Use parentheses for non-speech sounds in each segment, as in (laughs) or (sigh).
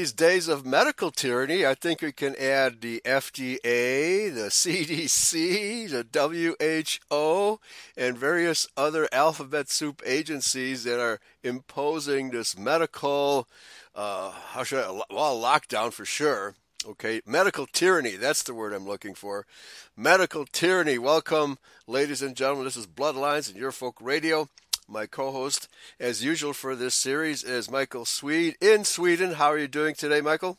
these days of medical tyranny, I think we can add the FDA, the CDC, the WHO, and various other alphabet soup agencies that are imposing this medical, uh, how should I, well, lockdown for sure. Okay, medical tyranny, that's the word I'm looking for. Medical tyranny. Welcome, ladies and gentlemen. This is Bloodlines and Eurofolk Radio. My co host, as usual for this series, is Mikael Swede in Sweden. How are you doing today, Mikael?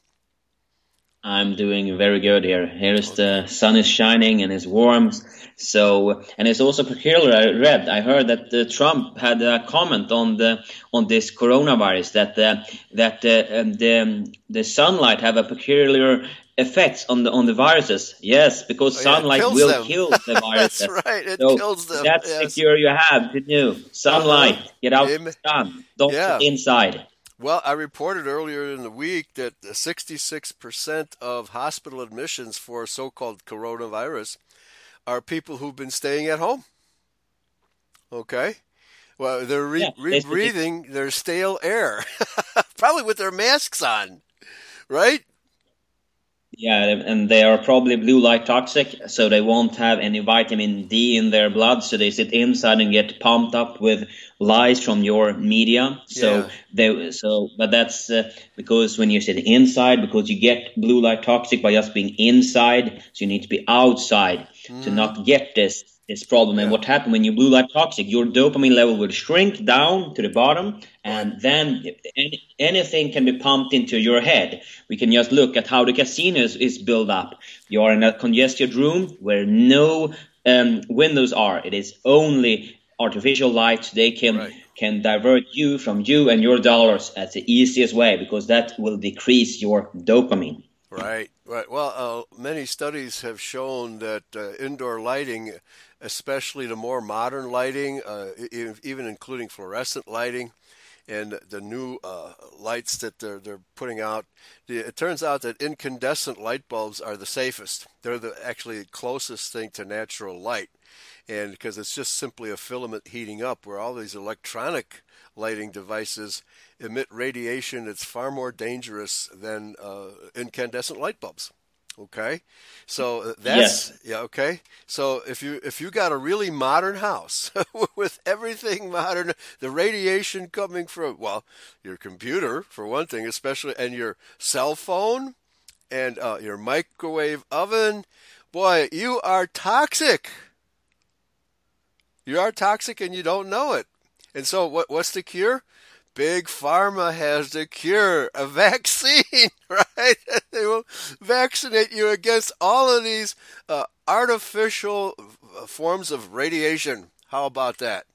I'm doing very good here. Here's the sun is shining and it's warm. So, and it's also peculiar. I read, I heard that uh, Trump had a comment on the on this coronavirus that uh, that uh, the the sunlight have a peculiar effects on the on the viruses. Yes, because oh, yeah, sunlight will them. kill (laughs) the viruses. that's right. It so kills them. That's yes. the cure you have to do. Sunlight. Uh-huh. Get out Im- the sun. Don't yeah. sit inside. Well, I reported earlier in the week that 66% of hospital admissions for so-called coronavirus are people who've been staying at home. Okay. Well, they're re- yeah, rebreathing their stale air, (laughs) probably with their masks on, right? Yeah, and they are probably blue light toxic, so they won't have any vitamin D in their blood. So they sit inside and get pumped up with lies from your media. So yeah. they, so, but that's uh, because when you sit inside, because you get blue light toxic by just being inside, so you need to be outside mm. to not get this this problem. Yeah. And what happened when you blue light toxic, your dopamine level will shrink down to the bottom, and then any, anything can be pumped into your head. We can just look at how the casinos is built up. You are in a congested room where no um, windows are. It is only artificial light. They can right. can divert you from you and your dollars at the easiest way because that will decrease your dopamine. Right, right. Well, uh, many studies have shown that uh, indoor lighting especially the more modern lighting, uh, even including fluorescent lighting and the new uh, lights that they're, they're putting out. It turns out that incandescent light bulbs are the safest. They're the actually closest thing to natural light. And because it's just simply a filament heating up, where all these electronic lighting devices emit radiation that's far more dangerous than uh, incandescent light bulbs. Okay, so uh, that's yes. yeah. Okay, so if you if you got a really modern house (laughs) with everything modern, the radiation coming from well, your computer for one thing, especially, and your cell phone, and uh, your microwave oven, boy, you are toxic. You are toxic, and you don't know it. And so, what what's the cure? Big Pharma has the cure, a vaccine, (laughs) right? they will vaccinate you against all of these uh, artificial uh, forms of radiation. How about that?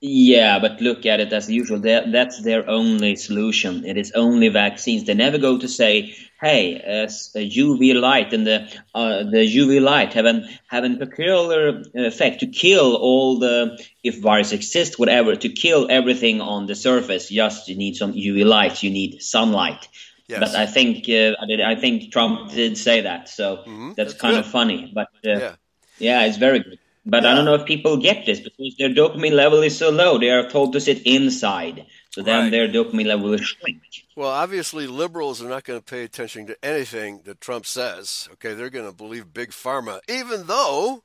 Yeah, but look at it as usual. That's their only solution. It is only vaccines. They never go to say, "Hey, uh, UV light and the uh, the UV light have an have a peculiar effect to kill all the if virus exists, whatever, to kill everything on the surface. Just you need some UV light. You need sunlight." Yes. But I think uh, I think Trump did say that, so mm-hmm. that's, that's, kind good. of funny. But uh, yeah. yeah, it's very good. But. I don't know if people get this because their dopamine level is so low. They are told to sit inside. So then right. their dopamine level will shrink. Well, obviously, liberals are not going to pay attention to anything that Trump says. Okay, they're going to believe Big Pharma, even though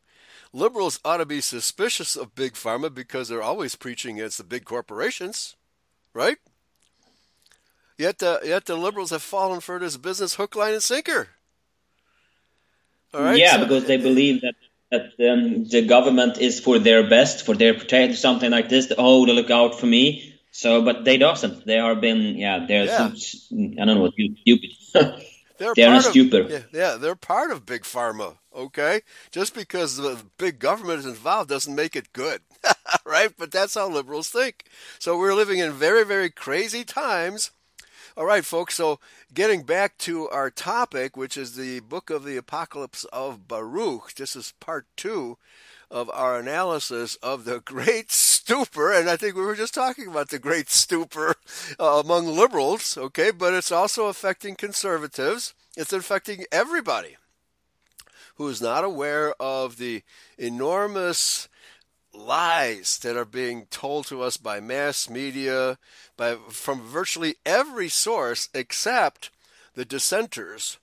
liberals ought to be suspicious of Big Pharma because they're always preaching against the big corporations, right? Yet, uh, yet the liberals have fallen for this business hook, line, and sinker. All right. Yeah, so, because they believe that that um, the government is for their best, for their protection, something like this. Oh, they look out for me. So, but they doesn't. They are been, yeah, they're yeah. Some, I don't know what stupid. (laughs) they're, (laughs) they're stupid. Yeah, yeah, they're part of big pharma. Okay, just because the big government is involved doesn't make it good, (laughs) right? But that's how liberals think. So we're living in very, very crazy times all right, folks. So, getting back to our topic, which is the book of the Apocalypse of Baruch, this is part two of our analysis of the (laughs) great stupor. And I think we were just talking about the great stupor uh, among liberals, okay? But it's also affecting conservatives, it's affecting everybody who is not aware of the enormous lies that are being told to us by mass media, by from virtually every source except the dissenters,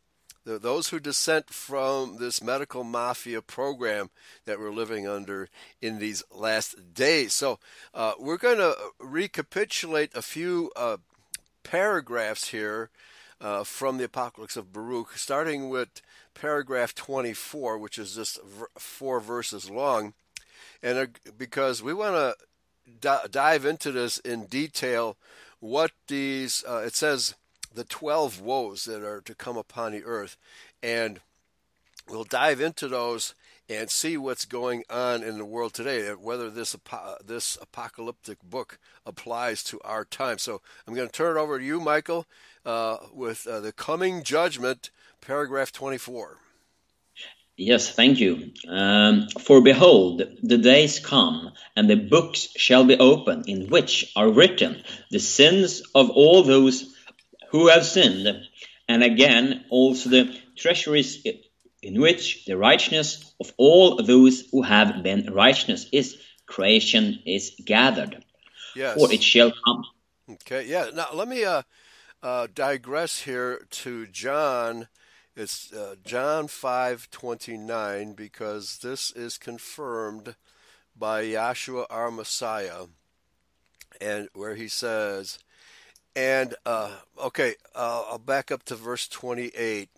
the, those who dissent from this medical mafia program that we're living under in these last days. So uh, we're going to recapitulate a few uh, paragraphs here uh, from the Apocalypse of Baruch, starting with paragraph 24, which is just four verses long and because we want to d- dive into this in detail, what these uh, it says the twelve woes that are to come upon the earth, and we'll dive into those and see what's going on in the world today, whether this this apocalyptic book applies to our time. So I'm going to turn it over to you, Mikael, uh, with uh, the coming judgment, paragraph 24. Yes, thank you. Um, For behold, the days come, and the books shall be opened, in which are written the sins of all those who have sinned, and again also the treasuries in which the righteousness of all those who have been righteous is creation is gathered. Yes. For it shall come. Okay, yeah. Now let me uh, uh, digress here to John it's uh, John 5:29 because this is confirmed by Yahshua our Messiah, and where he says, and uh, okay, uh, I'll back up to verse 28.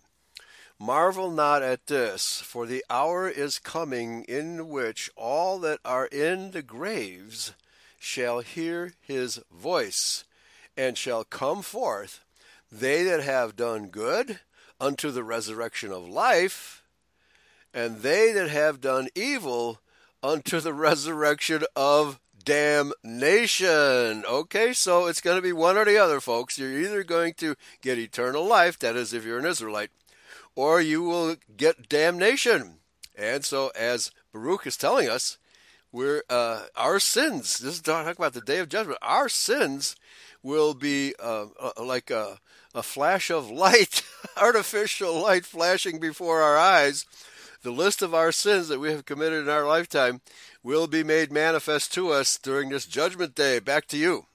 Marvel not at this, for the hour is coming in which all that are in the graves shall hear his voice, and shall come forth, they that have done good unto the resurrection of life, and they that have done evil unto the resurrection of damnation. Okay, so it's going to be one or the other, folks. You're either going to get eternal life, that is, if you're an Israelite, or you will get damnation. And so, as Baruch is telling us, we're uh, our sins. This is talking about the day of judgment. Our sins will be uh, uh, like a, a flash of light, (laughs) artificial light flashing before our eyes, the list of our sins that we have committed in our lifetime will be made manifest to us during this judgment day. Back to you.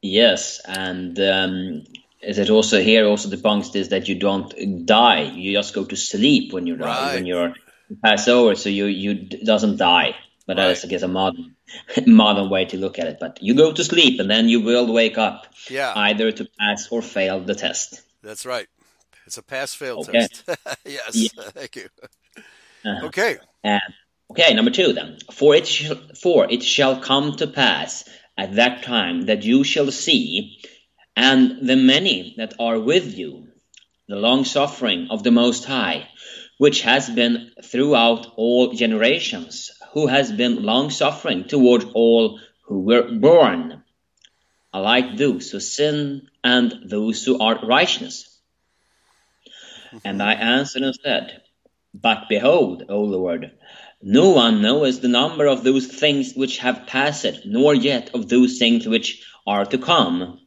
Yes, and um, is it also here also debunks this that you don't die, you just go to sleep when you die, right. when you're pass over, so you you doesn't die. But right. that is, I guess, a modern (laughs) modern way to look at it. But you go to sleep and then you will wake up. Yeah. Either to pass or fail the test. That's right. It's a pass fail okay. test. (laughs) yes. Yeah. Thank you. Uh-huh. Okay. Uh, okay, number two then. For it, shall, for it shall come to pass at that time that you shall see, and the many that are with you, the long suffering of the Most High, which has been throughout all generations, who has been long suffering toward all who were born, alike those who sin and those who are righteous. And I answered and said, But behold, O Lord, no one knoweth the number of those things which have passed, nor yet of those things which are to come.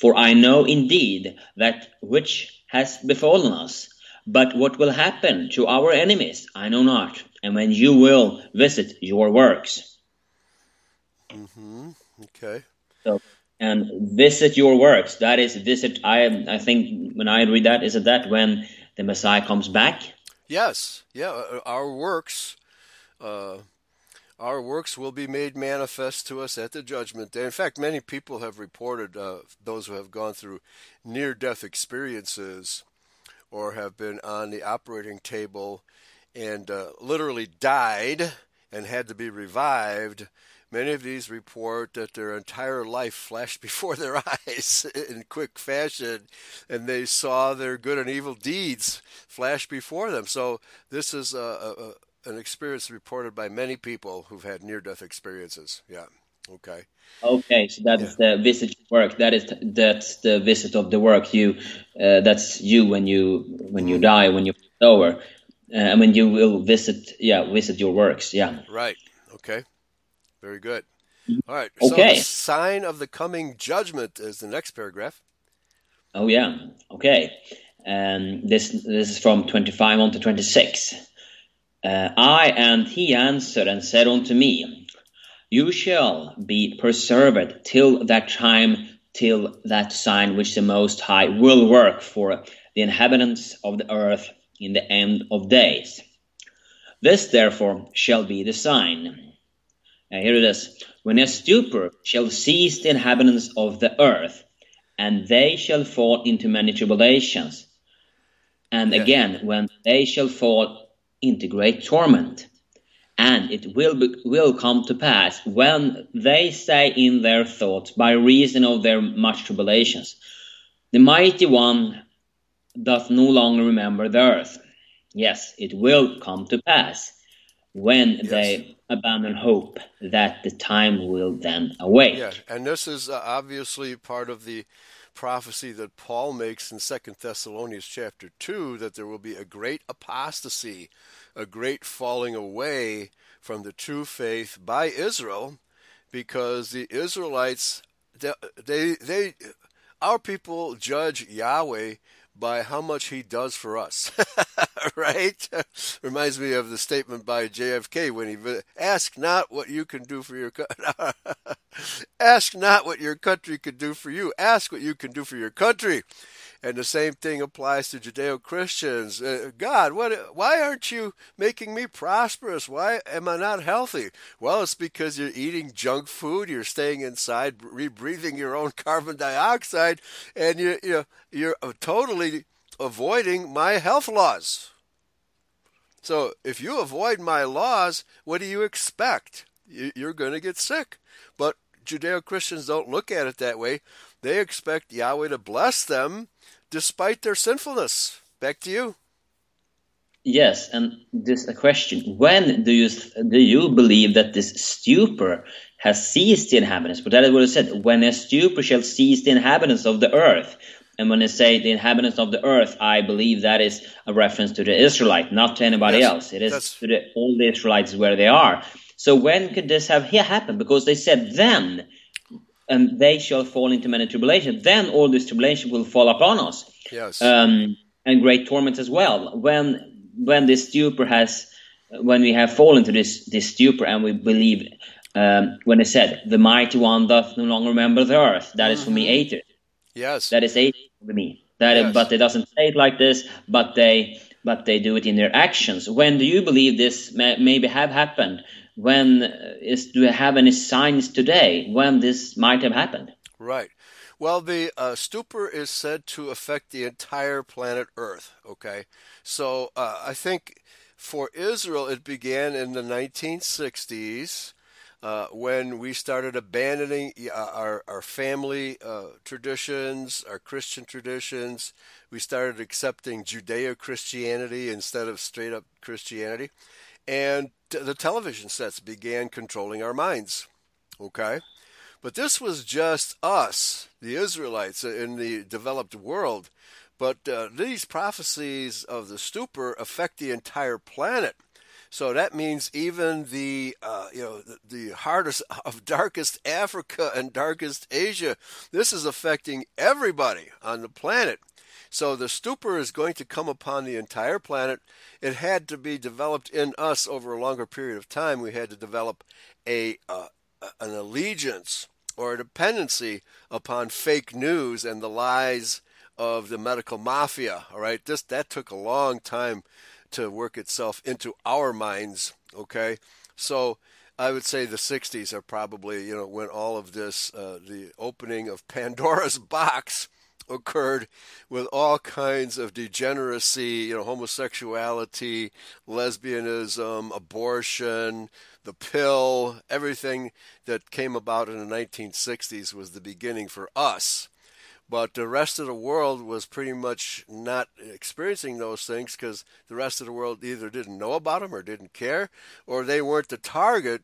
For I know indeed that which has befallen us, but what will happen to our enemies I know not and when you will visit your works. Mm-hmm. Okay. So, and visit your works. That is visit. I I think when I read that, is it that when the Messiah comes back? Yes. Yeah. Uh, our works. Uh, our works will be made manifest to us at the judgment day. In fact, many people have reported, uh, those who have gone through near death experiences or have been on the operating table and uh, literally died and had to be revived. Many of these report that their entire life flashed (laughs) before their eyes in quick fashion, and they saw their good and evil deeds flash before them. So, this is a, a, an experience reported by many people who've had near death experiences. Yeah. Okay. Okay, so that's yeah. the visit work. That is that's the visit of the work. You, uh, that's you when you when you mm. die when you're over uh, and when you will visit, yeah, visit your works, yeah. Right. Okay. Very good. All right. Okay. So sign of the coming judgment is the next paragraph. Oh yeah. Okay. And this this is from twenty five on to twenty six. Uh, I and he answered and said unto me, You shall be preserved till that time, till that sign which the Most High will work for the inhabitants of the earth in the end of days. This therefore shall be the sign. Here it is. When a stupor shall seize the inhabitants of the earth, and they shall fall into many tribulations. And again, when they shall fall into great torment. And it will, be, will come to pass when they say in their thoughts, by reason of their much tribulations, the mighty one doth no longer remember the earth. Yes, it will come to pass when yes. they abandon hope that the time will then await. Yeah, and this is uh, obviously part of the prophecy that Paul makes in Second Thessalonians chapter 2 that there will be a great apostasy, a great falling away from the true faith by Israel because the Israelites they they, they our people judge Yahweh by how much he does for us. (laughs) right? Reminds me of the statement by JFK when he ask not what you can do for your (laughs) ask not what your country could do for you. Ask what you can do for your country. And the same thing applies to Judeo Christians. Uh, God, what, why aren't you making me prosperous? Why am I not healthy? Well, it's because you're eating junk food, you're staying inside, rebreathing your own (laughs) carbon dioxide, and you, you, you're totally avoiding my health laws. So if you avoid my laws, what do you expect? You're going to get sick. But Judeo Christians don't look at it that way. They expect Yahweh to bless them despite their sinfulness. Back to you. Yes, and this a question: When do you do you believe that this stupor has seized the inhabitants? But that is what it said: When a stupor shall seize the inhabitants of the earth. And when they say the inhabitants of the earth, I believe that is a reference to the Israelite, not to anybody yes, else. It is to the, all the Israelites where they are. So when could this have happened? Because they said then and they shall fall into many tribulation. Then all this tribulation will fall upon us. Yes. Um, and great torment as well. When when this stupor has, when we have fallen to this this stupor, and we believe, um, when it said, "The mighty one doth no longer remember the earth," that mm-hmm. is for me mm-hmm. Yes. That is atheist for me. That yes. is, but it doesn't say it like this. But they but they do it in their actions. When do you believe this may, maybe have happened? When uh, do we have any signs today when this might have happened? Right. Well, the uh, stupor is said to affect the entire planet Earth. Okay, so uh, I think for Israel it began in the 1960s. Uh, when we started abandoning uh, our, our family uh, traditions, our Christian traditions, we started accepting Judeo Christianity instead of straight up Christianity and the television sets began controlling our minds. Okay? But this was just us, the Israelites in the developed world. But uh, these prophecies of the stupor affect the entire planet. So that means even the uh, you know the, the hardest (laughs) of darkest Africa and darkest Asia. This is affecting everybody on the planet. So the stupor is going to come upon the entire planet. It had to be developed in us over a longer period of time. We had to develop a uh, an allegiance or a dependency upon fake news and the lies of the medical mafia. All right, this that took a long time to work itself into our minds. Okay, so I would say the 60s are probably, you know, when all of this, uh, the opening of Pandora's (laughs) box occurred with all kinds of degeneracy, you know, homosexuality, lesbianism, abortion, the pill, everything that came about in the 1960s was the beginning for us. But the rest of the world was pretty much not experiencing those things because the rest of the world either didn't know about them or didn't care, or they weren't the target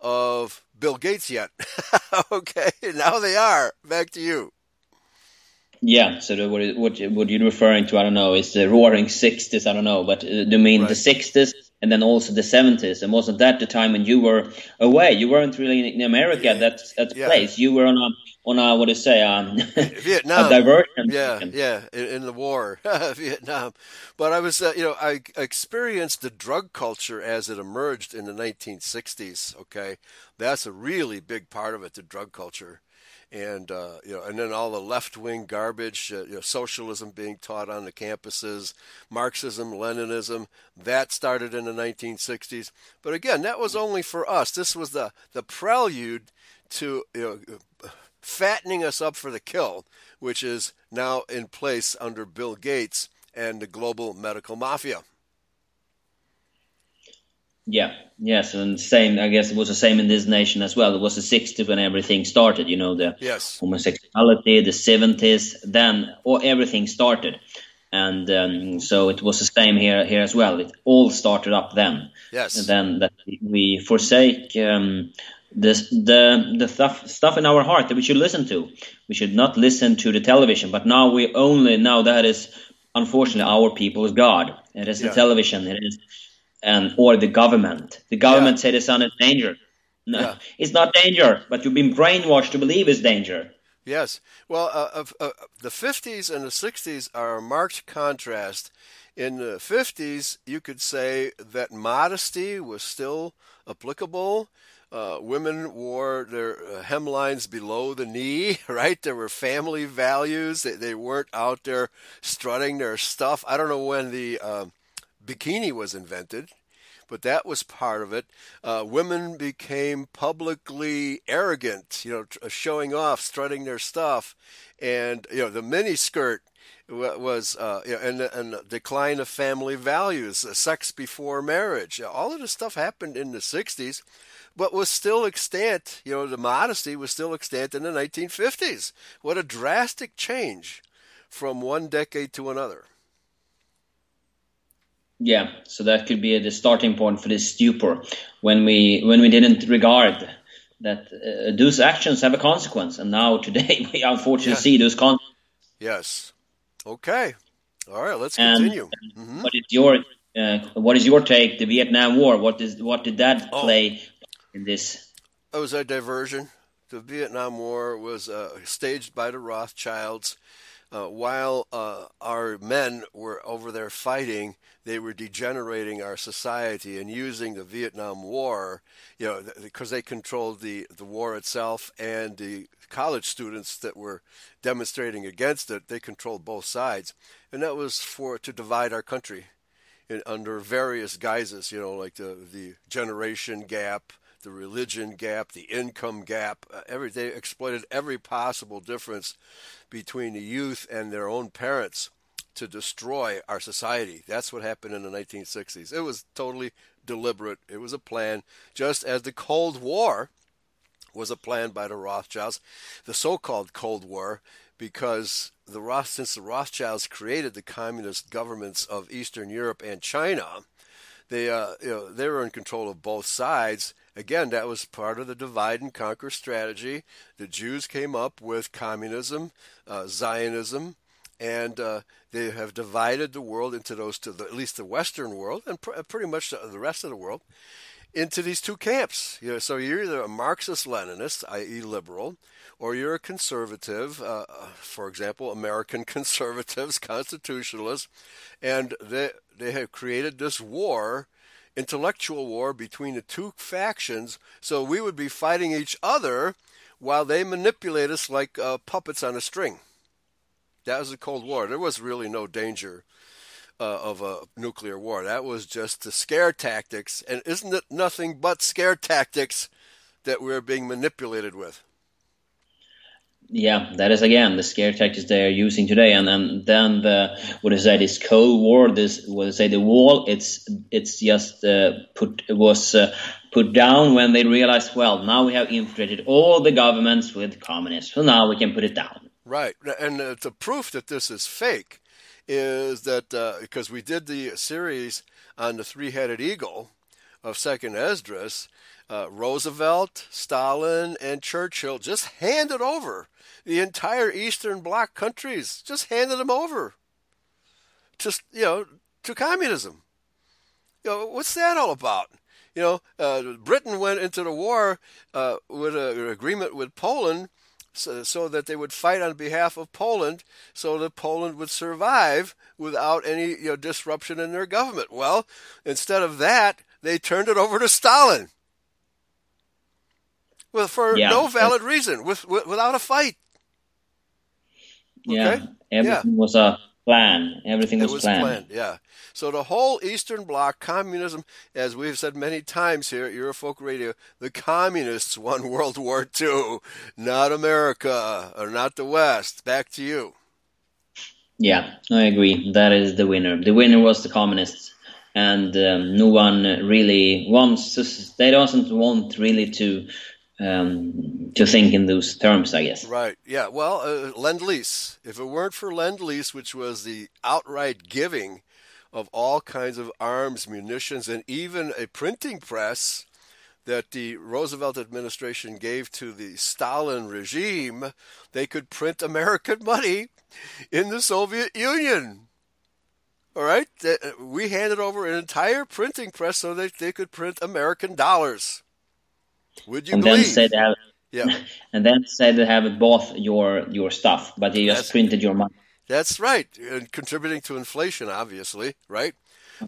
of Bill Gates yet. (laughs) okay, (laughs) now they are. Back to you. Yeah, so the, what, what what you're referring to, I don't know, is the Roaring Sixties. I don't know, but uh, do you mean right. the sixties and then also the 70s. And wasn't that the time when you were away? You weren't really in America at that, that yeah. place. You were on a on a what do you say um, (laughs) Vietnam (laughs) a diversion. Yeah, yeah, in, in, the war, (laughs) Vietnam. But I was, uh, you know, I experienced the drug culture as it emerged in the 1960s. Okay, that's a really big part of it, the drug culture and uh, you know, and then all the left-wing garbage, uh, you know, socialism being taught on the campuses, Marxism, Leninism, that started in the 1960s. But again, that was only for us. This was the the prelude to you know, fattening us up for the kill, which is now in place under Bill Gates and the global medical mafia. Yeah, yes, and same. I guess it was the same in this nation as well. It was the '60s when everything started. You know, the yes. homosexuality, the '70s, then or everything started, and um, so it was the same here here as well. It all started up then. Yes. And then that we forsake um, this the the stuff stuff in our heart that we should listen to. We should not listen to the television, but now we only now that is unfortunately our people's God. It is yeah. the television. It is and or the government. The government yeah. said it's not a danger. No, yeah. (laughs) it's not danger, but you've been brainwashed to believe it's danger. Yes. Well, uh, uh, the 50s and the 60s are a marked contrast. In the 50s, you could say that modesty was still applicable. Uh, women wore their uh, hemlines below the knee, (laughs) right? There were family values. They, they weren't out there strutting their stuff. I don't know when the um, bikini was invented, but that was part of it. Uh, women became publicly arrogant, you know, uh, showing off, strutting their stuff, and you know the mini skirt was uh, you know, and, and decline of family values, uh, sex before marriage. All of this stuff happened in the '60s, but was still extant. You know, the modesty was still extant in the 1950s. What a drastic change from one decade to another. Yeah, so that could be the starting point for this stupor when we when we didn't regard that uh, those actions have a consequence, and now today (laughs) we unfortunately yeah. see those consequences. Yes. Okay. All right. Let's and, continue. Mm-hmm. What is your uh, what is your take? The Vietnam War. What is what did that oh. play in this? It was a diversion. The Vietnam War was uh, staged by the Rothschilds. Uh, while uh, our men were over there fighting, they were degenerating our society and using the Vietnam War, you know, because they controlled the, the war itself and the college students that were demonstrating against it, they controlled both sides. And that was for to divide our country in, under various guises, you know, like the, the generation gap, the religion gap, the income gap. Uh, every they exploited every possible difference between the youth and their own parents to destroy our society. That's what happened in the 1960s. It was totally deliberate. It was a plan, just as the Cold War was a plan by the Rothschilds, the so-called Cold War, because the Roth since the Rothschilds created the communist governments of Eastern Europe and China, they uh, you know they were in control of both sides again, that was part of the divide and conquer strategy. The Jews came up with communism, uh, Zionism, and uh, they have divided the world into those two, at least the Western world and pr- pretty much the rest of the world, into these two camps. You know, so you're either a Marxist-Leninist, i.e., liberal, or you're a conservative, uh, for example, American (laughs) conservatives, constitutionalists, and they they have created this war intellectual war between the two factions, so we would be fighting each other while they manipulate us like uh, puppets on a string. That was the Cold War. There was really no danger uh, of a nuclear war. That was just the scare tactics, and isn't it nothing but scare tactics that we're being manipulated with? Yeah, that is again the scare tactics they are using today, and, and then the what is that? This Cold War, this what is say the wall. It's it's just uh, put was uh, put down when they realized, well, now we have infiltrated all the governments with communists, so now we can put it down. Right, and uh, the proof that this is fake is that uh, because we did the series on the three-headed eagle of Second Esdras, uh, Roosevelt, Stalin, and Churchill just handed over the entire Eastern Bloc countries, just handed them over to you know to communism. You know, what's that all about? You know, uh, Britain went into the war uh, with an agreement with Poland so, so, that they would fight on behalf of Poland so that Poland would survive without any you know, disruption in their government. Well, instead of that, they turned it over to Stalin. Well, for yeah, no valid reason, with, with, without a fight. Yeah, okay? everything yeah. was a plan. Everything was, was planned. planned. Yeah. So the whole Eastern Bloc, communism, as we've said many times here at Eurofolk Radio, the communists won (laughs) World War II, not America or not the West. Back to you. Yeah, I agree. That is the winner. The winner was the communists, and um, no one really wants. To, they doesn't want really to um, to think in those terms, I guess. Right. Yeah. Well, uh, lend lease. If it weren't for lend lease, which was the outright giving of all kinds of arms, munitions, and even a printing press that the Roosevelt administration gave to the Stalin regime, they could print American money in the Soviet Union. All right? We handed over an entire printing press so that they could print American dollars. Would you and believe? Then say they have, yeah. (laughs) And then say they have bought your your stuff, but they just That's, printed your money. That's right, and contributing to inflation, obviously, right?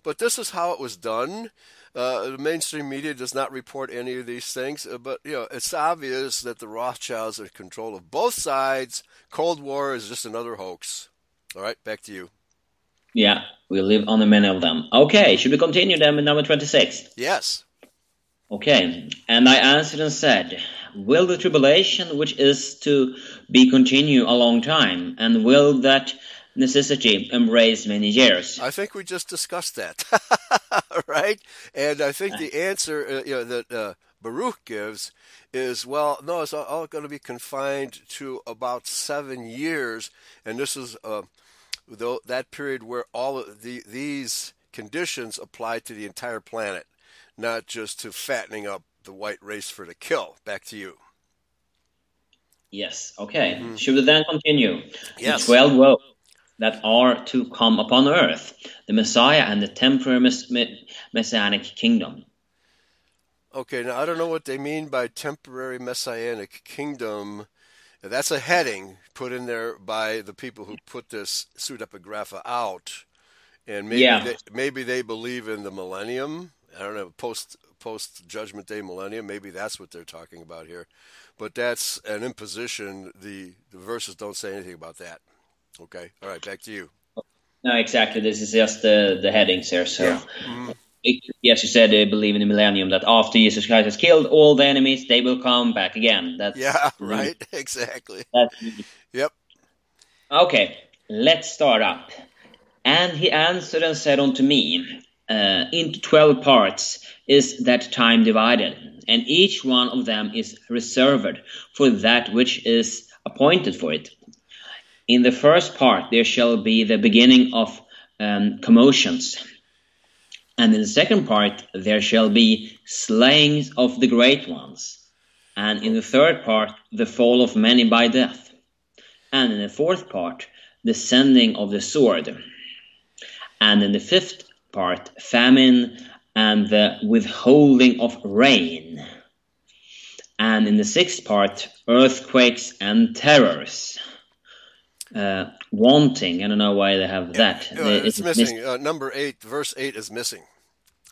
But this is how it was done. Uh, the mainstream media does not report any of these things, uh, but you know it's obvious that the Rothschilds are in control of both sides. Cold War is just another hoax. All right, back to you. Yeah, we live on the many of them. Okay, should we continue then with number twenty-six? Yes. Okay, and I answered and said, Will the tribulation which is to be continue a long time, and will that necessity embrace many years? I think we just discussed that, (laughs) right? And I think the answer uh, you know, that uh, Baruch gives is well, no, it's all, going to be confined to about seven years, and this is uh, that period where all of the, these conditions apply to the entire planet not just to fattening up the white race for the kill. Back to you. Yes. Okay. Mm-hmm. Should we then continue? Yes. The twelve woes that are to come upon earth, the Messiah and the temporary mess- messianic kingdom. Okay. Now I don't know what they mean by temporary messianic kingdom. That's a heading put in there by the people who put this pseudepigrapha out, and maybe yeah. they, maybe they believe in the millennium I don't know post post Judgment Day millennium. Maybe that's what they're talking about here, but that's an imposition. The the verses don't say anything about that. Okay, all right, back to you. No, exactly. This is just the the headings here. So. Yeah. Mm-hmm. yes, you said they believe in the millennium that after Jesus Christ has killed all the enemies, they will come back again. That's yeah, (laughs) right, (laughs) exactly. That's yep. Okay, let's start up. And he answered and said unto me, uh, into 12 parts is that time divided, and each one of them is reserved for that which is appointed for it. In the first part, there shall be the beginning of um, commotions, and in the second part, there shall be slayings of the great ones, and in the third part, the fall of many by death, and in the fourth part, the sending of the sword, and in the fifth part famine and the withholding of rain. And in the sixth part, earthquakes and terrors. Uh, wanting, I don't know why they have that. It's, it's, missing. Miss- uh, number eight, verse eight is missing.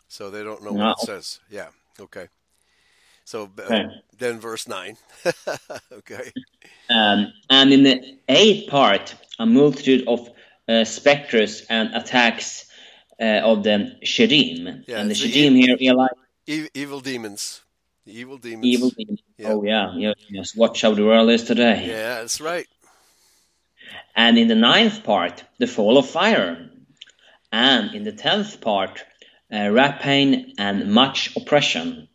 So they don't know what it says. Yeah, okay. So uh, okay. then verse 9. (laughs) okay. Um, and in the eighth part, a multitude of uh, specters and attacks uh, of the Shedim. Yeah, and the Shedim e- here, like e- evil demons. The evil demons. Evil demons. Yeah. Oh yeah, yes, yes. Watch how the world is today. Yeah, that's right. And in the ninth part, the fall of fire, and in the tenth part, uh, rapine and much oppression,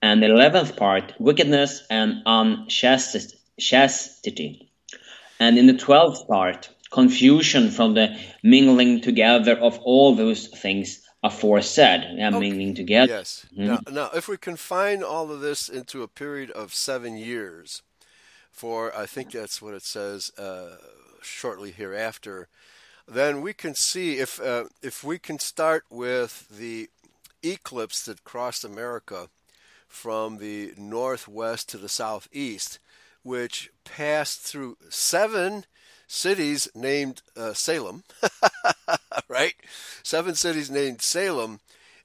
and the eleventh part, wickedness and unchastity, and in the twelfth part, confusion from the mingling together of all those things aforesaid. Yeah, okay. mingling together. Yes. Mm-hmm. Now, now, if we confine all of this into a period of seven years, for I think that's what it says uh, shortly hereafter, then we can see if uh, if we can start with the eclipse that crossed America from the northwest to the southeast, which passed through seven cities named uh, Salem, (laughs) right? Seven cities named Salem.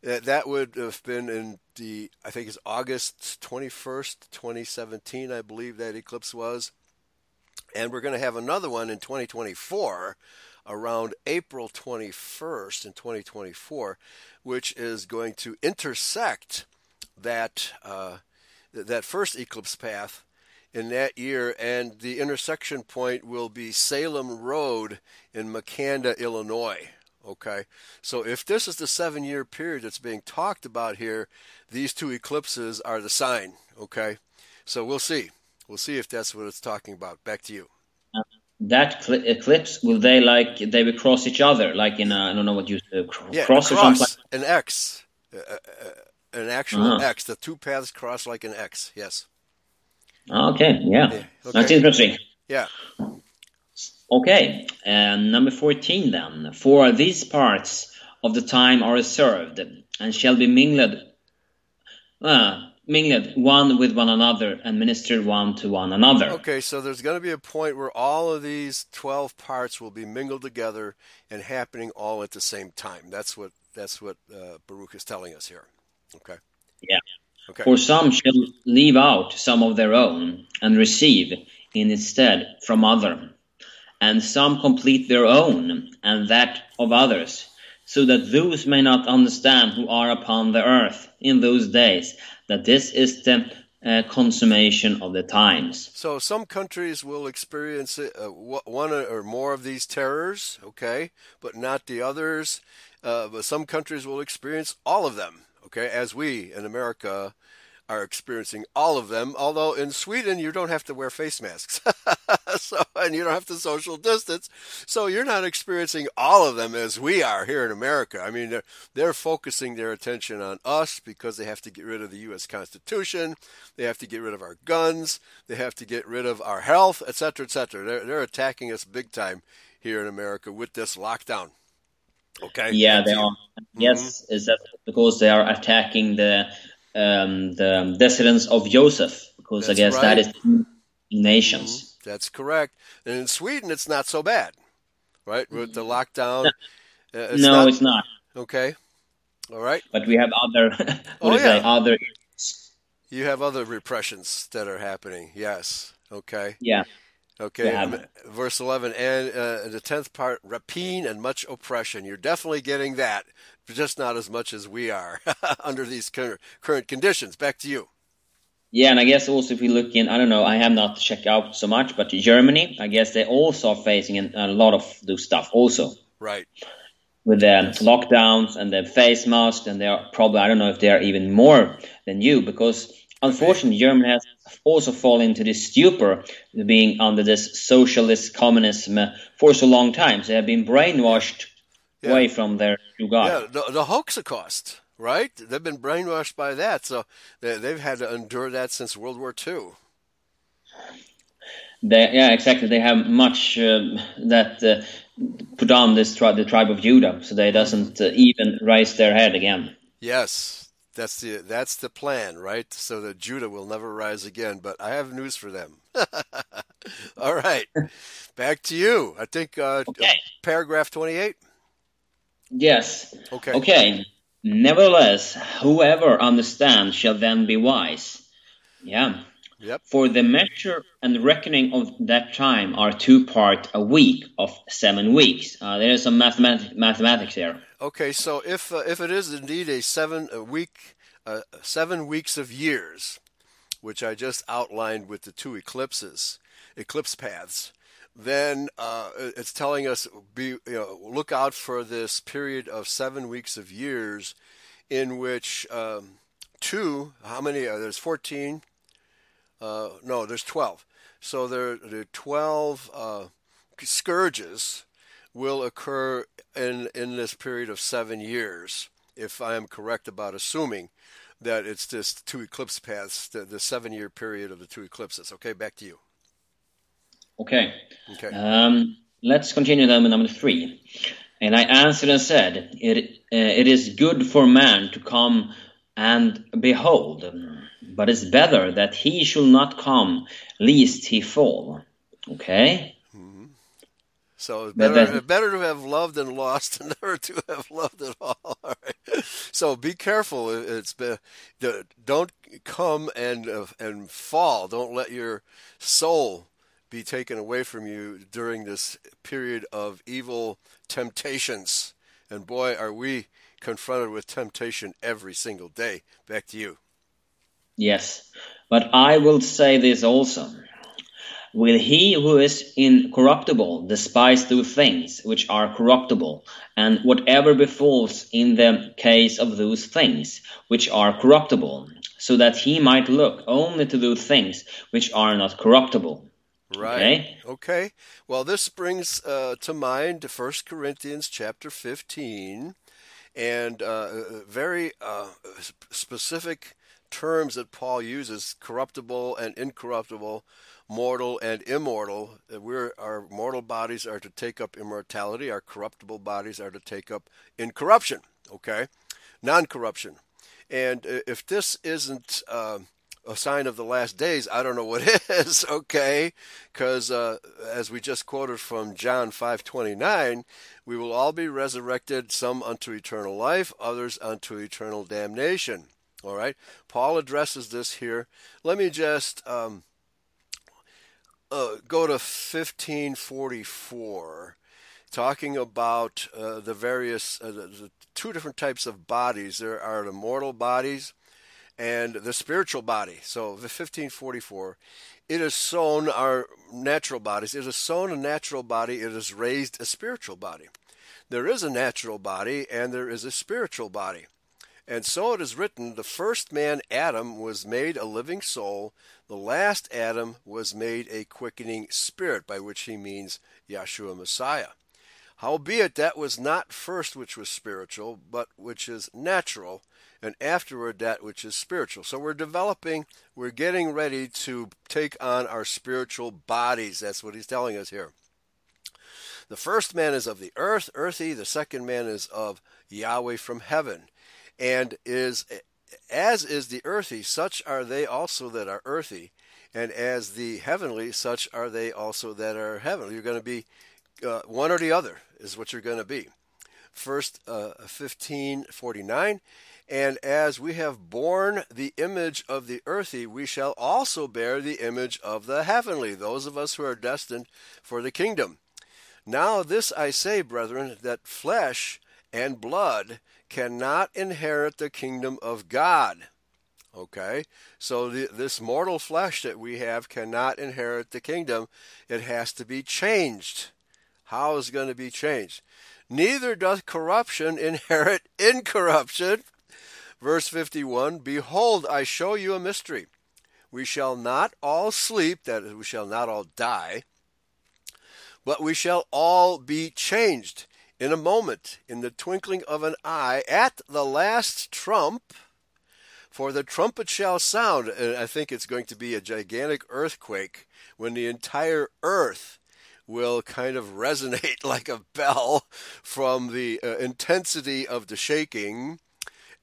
Uh, that would have been in the, I think it's August 21st, 2017, I believe that eclipse was. And we're going to have another one in 2024 around April 21st in 2024, which is going to intersect that uh, that first eclipse path in that year, and the intersection point will be Salem Road in Makanda, Illinois. Okay, so if this is the seven year period that's being talked about here, these two eclipses are the sign. Okay, so we'll see. We'll see if that's what it's talking about. Back to you. Uh, that cl- eclipse will they like they will cross each other like in a, I don't know what you uh, cr- yeah, cross or something. An X, uh, uh, uh, an actual uh-huh. X. The two paths cross like an X. Yes. Okay. Yeah. yeah. Okay. That's interesting. Yeah. Okay, and number 14 then. For these parts of the time are reserved and shall be mingled, uh, mingled one with one another and ministered one to one another. Okay, so there's going to be a point where all of these 12 parts will be mingled together and happening all at the same time. That's what that's what uh, Baruch is telling us here. Okay. Yeah. Okay. For some shall leave out some of their own and receive in its stead from other and some complete their own and that of others, so that those may not understand who are upon the earth in those days that this is the uh, consummation of the times. So some countries will experience uh, one or more of these terrors, okay, but not the others. Uh, but some countries will experience all of them, okay, as we in America are experiencing all of them. Although in Sweden you don't have to wear face masks, (laughs) so and you don't have to social distance, so you're not experiencing all of them as we are here in America. I mean, they're they're focusing their attention on us because they have to get rid of the U.S. Constitution, they have to get rid of our guns, they have to get rid of our health, etc., etc. They're they're attacking us big time here in America with this lockdown. Okay. Yeah, they are. Mm-hmm. Yes, is that because they are attacking the um, the descendants of Joseph, because That's I guess right. that is nations. Mm-hmm. That's correct. And in Sweden, it's not so bad, right? With the lockdown. No, uh, it's, no not, it's not. Okay. All right. But we have other. (laughs) what oh, yeah. other. You have other repressions that are happening. Yes. Okay. Yeah. Okay, yeah. verse 11, and uh, the 10th part, rapine and much oppression. You're definitely getting that, but just not as much as we are (laughs) under these current conditions. Back to you. Yeah, and I guess also if we look in, I don't know, I have not checked out so much, but Germany, I guess they also are facing a lot of those stuff also. Right. With the yes. lockdowns and the face masks, and they are probably, I don't know if they are even more than you, because unfortunately, Germany has also fallen into this stupor, being under this socialist communism for so long time. So they have been brainwashed yeah. away from their true God. Yeah, the, the Hoaxacost, right? They've been brainwashed by that, so they, have had to endure that since World War II. They, yeah, exactly. They have much uh, that uh, put on this tri- the tribe of Judah, so they doesn't uh, even raise their head again. Yes, that's the that's the plan, right? So that Judah will never rise again. But I have news for them. (laughs) All right, back to you. I think uh, okay. paragraph twenty-eight. Yes. Okay. Okay. Nevertheless, whoever understands shall then be wise. Yeah. Yep. For the measure and reckoning of that time are two part a week of seven weeks. Uh, there is some mathematic, mathematics here. Okay, so if uh, if it is indeed a seven a week, uh, seven weeks of years, which I just outlined with the two eclipses, eclipse paths, then uh, it's telling us be you know look out for this period of seven weeks of years, in which um, two how many are there's fourteen, uh, no there's twelve, so there there are twelve uh, scourges will occur in, in this period of seven years, if I am correct about assuming that it's this two eclipse paths, the, the seven year period of the two eclipses. Okay, back to you. Okay. Okay. Um, let's continue then with number three. And I answered and said, It, uh, it is good for man to come and behold, but it's better that he should not come, lest he fall. Okay? So it's better, better to have loved and lost than (laughs) never to have loved at all. (laughs) all right. So be careful. It's don't come and uh, and fall. Don't let your soul be taken away from you during this period of evil temptations. And boy, are we confronted with temptation every single day. Back to you. Yes, but I will say this also. Will he who is incorruptible despise those things which are corruptible, and whatever befalls in the case of those things which are corruptible, so that he might look only to those things which are not corruptible? Right. Okay. okay. Well, this brings uh, to mind 1 Corinthians chapter 15 and uh, uh, very uh, specific terms that Paul uses corruptible and incorruptible, mortal and immortal. We're, our mortal bodies are to take up immortality, our corruptible bodies are to take up incorruption, okay? Non corruption. And if this isn't. Uh, a sign of the last days, I don't know what (laughs) is, okay? Because uh, as we just quoted from John 5:29, we will all be resurrected, some unto eternal life, others unto eternal damnation. All right? Paul addresses this here. Let me just um, uh, go to 1544, talking about uh, the various, uh, the, the two different types of bodies. There are the mortal bodies and the spiritual body. So the 1544, it is sown our natural bodies. It is sown a natural body. It is raised a spiritual body. There is a natural body and there is a spiritual body. And so it is written, the first man, Adam, was made a living soul. The last Adam was made a quickening spirit, by which he means Yeshua Messiah. Howbeit that was not first which was spiritual, but which is natural, and afterward that which is spiritual. So we're developing, we're getting ready to take on our spiritual bodies. That's what he's telling us here. The first man is of the earth, earthy. The second man is of Yahweh from heaven. And is as is the earthy, such are they also that are earthy. And as the heavenly, such are they also that are heavenly. You're going to be uh, one or the other, is what you're going to be. First uh, 1549 and as we have borne the image of the earthy, we shall also bear the image of the heavenly, those of us who are destined for the kingdom. Now, this I say, brethren, that flesh and blood cannot inherit the kingdom of God. Okay? So, the, this mortal flesh that we have cannot inherit the kingdom. It has to be changed. How is it going to be changed? Neither doth corruption (laughs) inherit incorruption. Verse 51 Behold, I show you a mystery. We shall not all sleep, that is, we shall not all die, but we shall all be changed in a moment, in the twinkling of an eye, at the last trump. For the trumpet shall sound, and I think it's going to be a gigantic earthquake when the entire earth will kind of resonate (laughs) like a bell from the uh, intensity of the shaking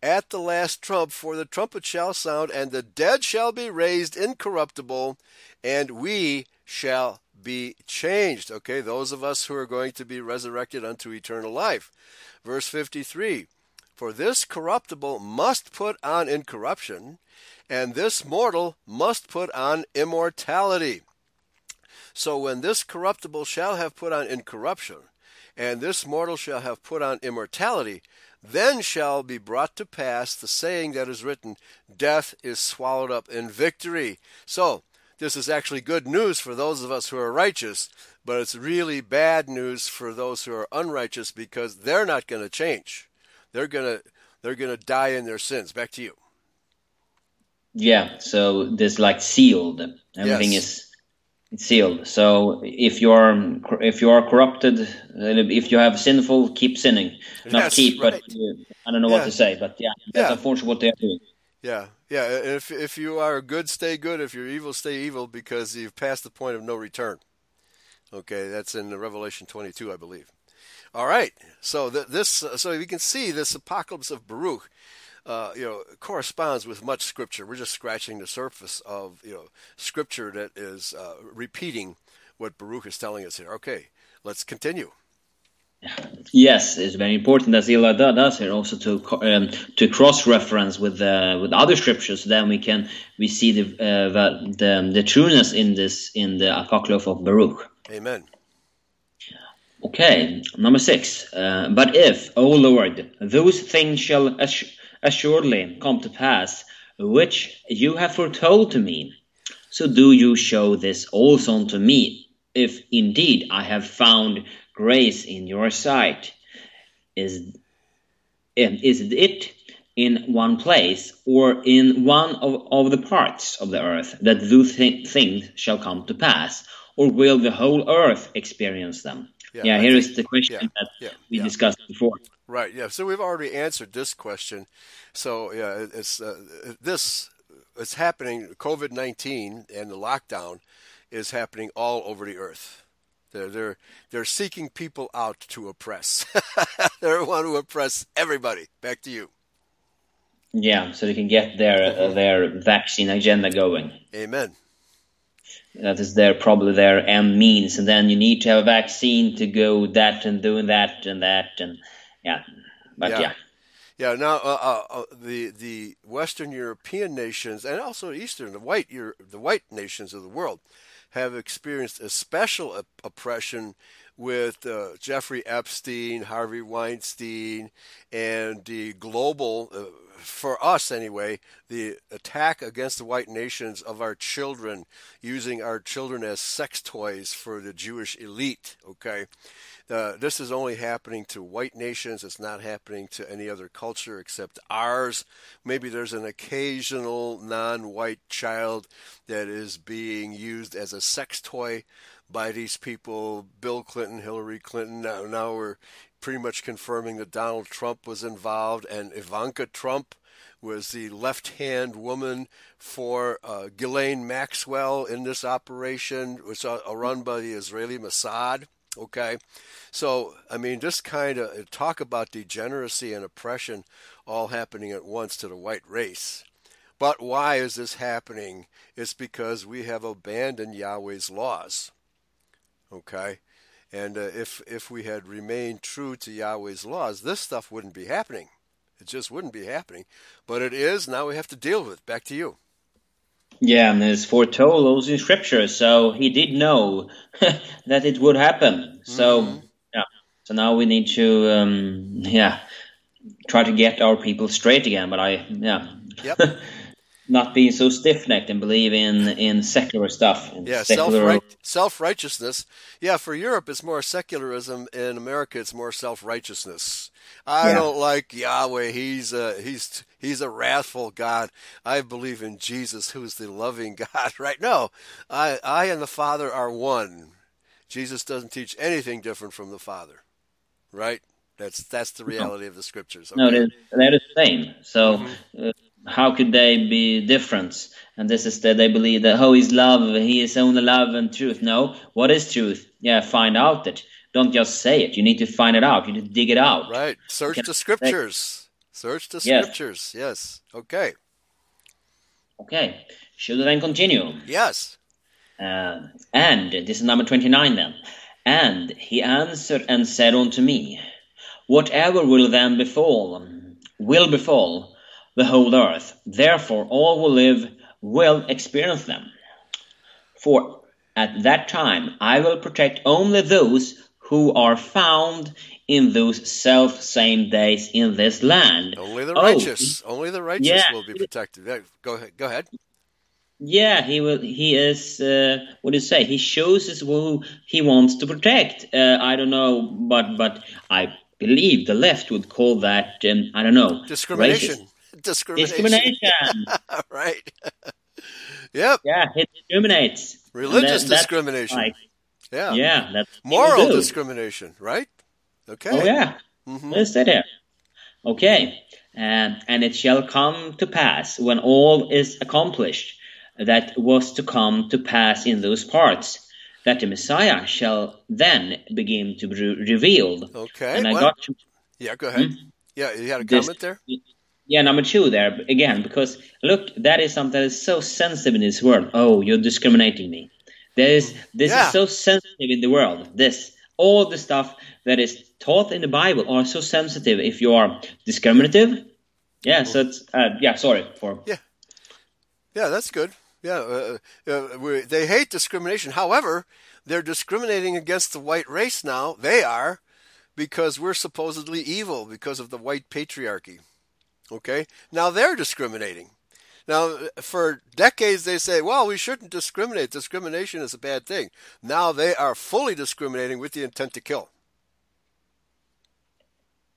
at the last trump, for the trumpet shall sound, and the dead shall be raised incorruptible, and we shall be changed. Okay, those of us who are going to be resurrected unto eternal life. Verse 53 For this corruptible must put on incorruption, and this mortal must put on immortality. So when this corruptible shall have put on incorruption, and this mortal shall have put on immortality, then shall be brought to pass the saying that is written, Death is swallowed up in victory. So, this is actually good news for those of us who are righteous, but it's really bad news for those who are unrighteous because they're not going to change. They're going to they're going to die in their sins. Back to you. Yeah, so this like sealed. Everything yes. is it's sealed. So if you are if you are corrupted, if you have sinful, keep sinning. Not yes, keep, right. but uh, I don't know yeah. what to say. But yeah, that's yeah. unfortunately what they are doing. Yeah, yeah. If if you are good, stay good. If you're evil, stay evil, because you've passed the point of no return. Okay, that's in Revelation 22, I believe. All right. So th- this, so you can see this apocalypse of Baruch, uh, you know, corresponds with much scripture. We're just scratching the surface of you know scripture that is uh, repeating what Baruch is telling us here. Okay, let's continue. Yes, it's very important as Eli does here also to um, to cross reference with uh, with other scriptures. Then we can we see the, uh, the the trueness in this in the apocalypse of Baruch. Amen. Okay, number six. Uh, but if, O Lord, those things shall assuredly come to pass, which you have foretold to me, so do you show this also unto me, if indeed I have found grace in your sight. Is, is it in one place or in one of, of the parts of the earth that those th- things shall come to pass? Or will the whole earth experience them? Yeah, yeah here think, is the question yeah, that yeah, we discussed before. Right. Yeah. So we've already answered this question. So yeah, it's uh, this. It's happening. COVID nineteen and the lockdown is happening all over the earth. They're they're they're seeking people out to oppress. they want to oppress everybody. Back to you. Yeah, so they can get their uh, their vaccine agenda going. Amen that is their probably their end means and then you need to have a vaccine to go that and doing that and that and yeah but yeah yeah, yeah now uh, uh, uh, the the western european nations and also eastern the white the white nations of the world have experienced a special op- oppression with uh, Jeffrey Epstein, Harvey Weinstein, and the global uh, for us anyway, the attack against the white nations of our children, using our children as sex toys for the Jewish elite. Okay, uh, this is only happening to white nations. It's not happening to any other culture except ours. Maybe there's an occasional non-white child that is being used as a sex toy by these people. Bill Clinton, Hillary Clinton. Now, now we're pretty much confirming that Donald Trump was involved, and Ivanka Trump was the left hand woman for uh, Ghislaine Maxwell in this operation, which was run by the Israeli Mossad. Okay, so I mean, this kind of talk about degeneracy and oppression all happening at once to the white race. But why is this happening? It's because we have abandoned Yahweh's laws. Okay, and uh, if if we had remained true to Yahweh's laws, this stuff wouldn't be happening. It just wouldn't be happening. But it is. Now we have to deal with it. Back to you. Yeah, and it's foretold also in scripture, so he did know (laughs) that it would happen. So mm-hmm. yeah, so now we need to um, yeah try to get our people straight again. But I yeah. Yep. (laughs) not being so stiff necked and believe in in secular stuff. Yeah, secular... self righteousness. Yeah, for Europe it's more secularism. In America it's more self righteousness. I yeah. don't like Yahweh. He's a he's he's a wrathful God. I believe in Jesus, who's the loving God. (laughs) Right? No, I I and the Father are one. Jesus doesn't teach anything different from the Father. Right? That's that's the reality no. of the scriptures. Okay? No, they're, they're the same. So. Mm-hmm. Uh, how could they be different? And this is that they believe that oh, he's love, he is only love and truth. No, what is truth? Yeah, find out it. Don't just say it. You need to find it out. You need to dig it out. Right. Search the scriptures. Search the yes. scriptures. Yes. Okay. Okay. Should we then continue? Yes. Uh, and this is number twenty-nine then. And he answered and said unto me, Whatever will then befall, will befall the whole earth. Therefore, all who live will experience them. For at that time I will protect only those who are found in those self same days in this land. Only the righteous. Oh, only the righteous yeah. will be protected. Go ahead. Go ahead. Yeah, he will. He is. Uh, what do you say? He shows us who he wants to protect. Uh, I don't know, but but I believe the left would call that. Um, I don't know. Discrimination. Racist discrimination. Discrimination. (laughs) right. (laughs) yep. Yeah, it discriminates. Religious that, discrimination. Like, yeah. Yeah. That's Moral discrimination, right? Okay. Oh, yeah. Mm-hmm. Let's say there. Okay. And, and it shall come to pass when all is accomplished that was to come to pass in those parts that the Messiah shall then begin to be revealed. Okay. And I well, got yeah, go ahead. Hmm? Yeah, you had a This- comment there? yeah, number two there again, because look, that is something that is so sensitive in this world. Oh, you're discriminating me. There is this Yeah. is so sensitive in the world. This all the stuff that is taught in the Bible are so sensitive. If you are discriminative, yeah. So it's uh, yeah. Sorry for Yeah, Yeah, that's good. Yeah, uh, uh, we, they hate discrimination. However, they're discriminating against the white race now. They are because we're supposedly evil because of the white patriarchy. Okay? Now they're discriminating. Now, for decades, they say, well, we shouldn't discriminate. Discrimination is a bad thing. Now they are fully discriminating with the intent to kill.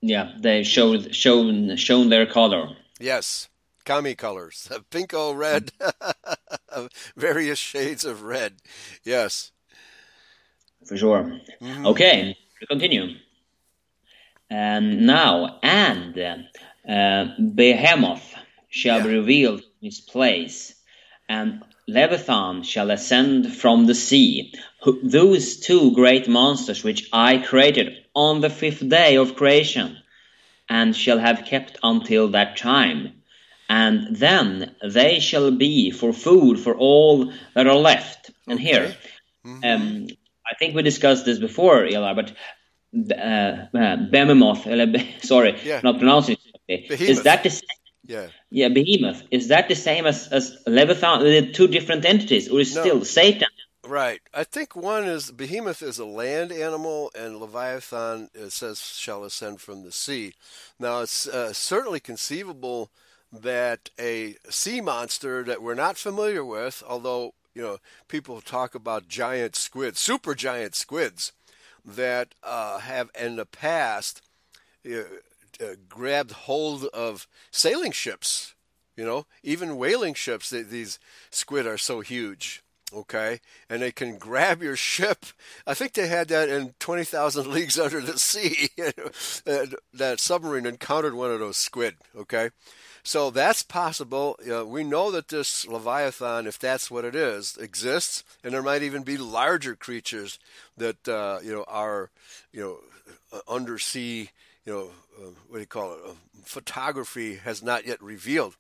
Yeah. They showed shown shown their color. Yes, kami colors, (laughs) pink, pinko red, (laughs) various shades of red. Yes. For sure. Okay, to continue. And now, and uh, Behemoth shall be Yeah. revealed from his place, and Leviathan shall ascend from the sea. Those two great monsters which I created on the fifth day of creation, and shall have kept until that time. And then they shall be for food for all that are left. And here, um, I think we discussed this before, Eli, but uh, uh, Behemoth, (laughs) sorry, Yeah. not pronouncing it correctly. Is Behemoth. that the same? Yeah. Yeah, Behemoth. Is that the same as, as Leviathan? Two different entities, or is No. still Satan? Right. I think one is behemoth is a land animal, and leviathan it says shall ascend from the sea. Now it's uh, certainly conceivable that a sea monster that we're not familiar with, although you know people talk about giant squids, super giant squids, that uh, have in the past uh, uh, grabbed hold of sailing ships. You know, even whaling ships. These squid are so huge. Okay, and they can grab your ship. I think they had that in Twenty Thousand Leagues (laughs) Under the Sea. (laughs) that, that submarine encountered one of those squid. Okay, so that's possible. Uh, we know that this Leviathan, if that's what it is, exists, and there might even be larger creatures that uh, you know are you know uh, undersea. You know uh, what do you call it? Uh, photography has not yet revealed.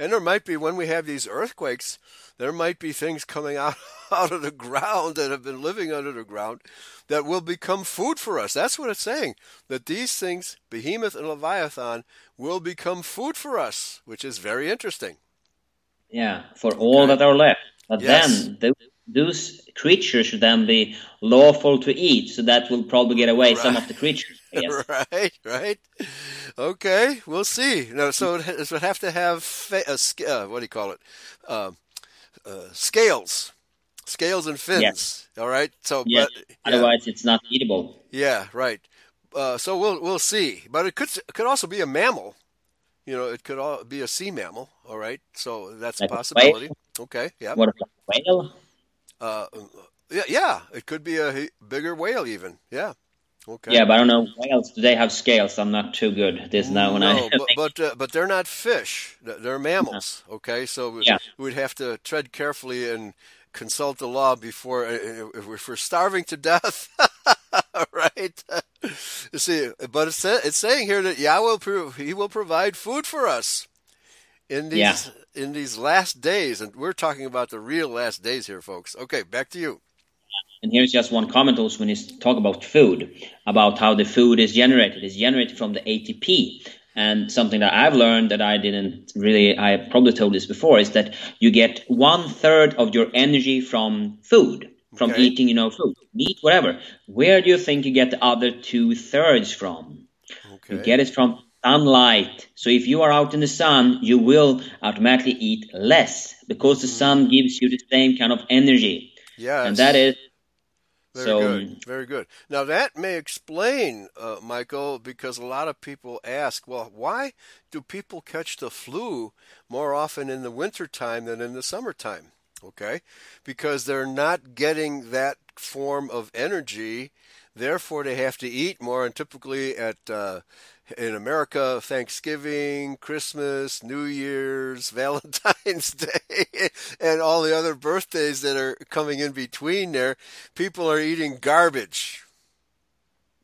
And there might be when we have these earthquakes, there might be things coming out (laughs) out of the ground that have been living under the ground that will become food for us. That's what it's saying. That these things, Behemoth and Leviathan, will become food for us, which is very interesting. Yeah, for all Okay. that are left. But Yes. then th- those creatures should then be lawful to eat, so that will probably get away some of the creatures. (laughs) Right, right. Okay, we'll see. No, so it, would have to have fa- uh, uh, what do you call it? Uh, uh, scales, scales and fins. All right. So, Yeah. but yeah. Otherwise, it's not eatable. Yeah, right. Uh, so we'll we'll see, but it could it could also be a mammal. You know, it could all be a sea mammal. All right, so that's Like a a possibility. Okay, yeah, What about whale? Uh, yeah, yeah. It could be a bigger whale, even. Yeah. Okay. Yeah, but I don't know whales. Do they have scales? I'm not too good at this now. When no, I (laughs) but but, uh, but they're not fish. They're mammals. Okay, so Yeah. we'd have to tread carefully and consult the law before uh, if we're- starving to death. (laughs) right? You see, but it's it's saying here that Yahweh He will provide food for us in these Yeah. In these last days, and we're talking about the real last days here, folks. Okay, back to you. And here's just one comment also when you talk about food, about how the food is generated. It's generated from the ATP. And something that I've learned that I didn't really, I probably told this before, is that you get one third of your energy from food, from Okay. eating, you know, food, meat, whatever. Where do you think you get the other two thirds from? Okay. You get it from sunlight. So if you are out in the sun, you will automatically eat less because the sun gives you the same kind of energy. Yes. And that is Very So- good. Very good. Now that may explain, uh, Mikael, because a lot of people ask, well, why do people catch the flu more often in the wintertime than in the summertime? Okay, because they're not getting that form of energy. Therefore, they have to eat more, and typically at uh, in America, Thanksgiving, Christmas, New Year's, (laughs) Valentine's Day, and all the other birthdays that are coming in between there, people are eating garbage.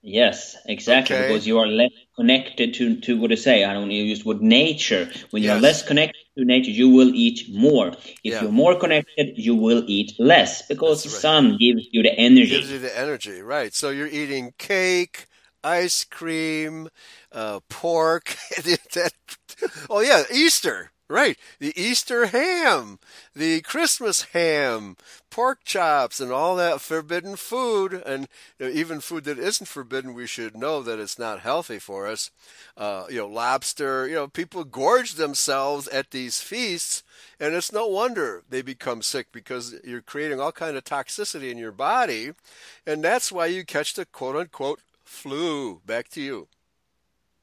Yes, exactly. Okay. Because you are less connected to, to what to say. I don't use word nature. When you're less connected to nature, you will eat more. If yeah. you're more connected, you will eat less because That's the sun gives you the energy. Gives you the energy, right? So you're eating cake, ice cream, uh, pork. (laughs) oh yeah, Easter. Right. The Easter ham, the Christmas ham, pork chops, and all that forbidden food, and you know, even food that isn't forbidden, we should know that it's not healthy for us. Uh, you know, lobster, you know, people gorge themselves at these feasts, and it's no wonder they become sick because you're creating all kind of toxicity in your body, and that's why you catch the quote unquote flu. Back to you.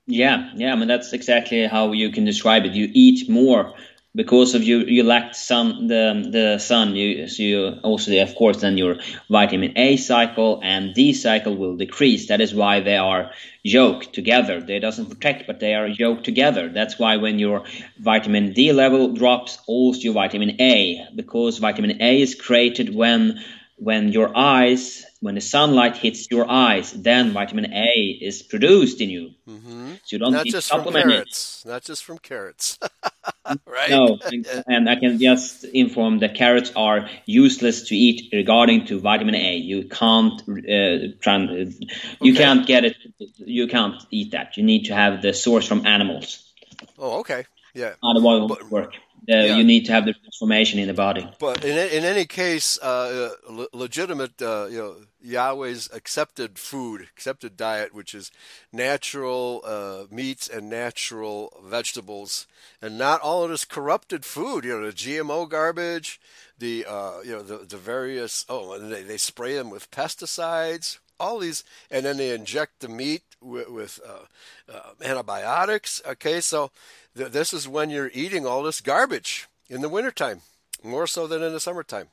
Yeah, yeah. I mean that's exactly how you can describe it. You eat more because of you you lack sun the the sun. You so you also of course then your vitamin A cycle and D cycle will decrease. That is why they are yoked together. They doesn't protect, but they are yoked together. That's why when your vitamin D level drops, also your vitamin A because vitamin A is created when when your eyes when the sunlight hits your eyes, then vitamin A is produced in you. Mm-hmm. So you don't not need just supplement from carrots, it. Not just from carrots, (laughs) right? No, (laughs) and I can just inform that carrots are useless to eat regarding to vitamin A. You can't, uh, trans- you can't get it. You can't eat that. You need to have the source from animals. Oh, okay. Yeah. Otherwise, it won't work. Uh, yeah. You need to have the transformation in the body. But in in any case, uh, uh legitimate, uh, you know, Yahweh's accepted food, accepted diet, which is natural uh, meats and natural vegetables, and not all of this corrupted food. You know, the GMO garbage, the uh, you know the the various oh, and they they spray them with pesticides all these, and then they inject the meat with, with uh, uh, antibiotics. Okay, so th- this is when you're eating all this garbage in the wintertime, more so than in the summertime.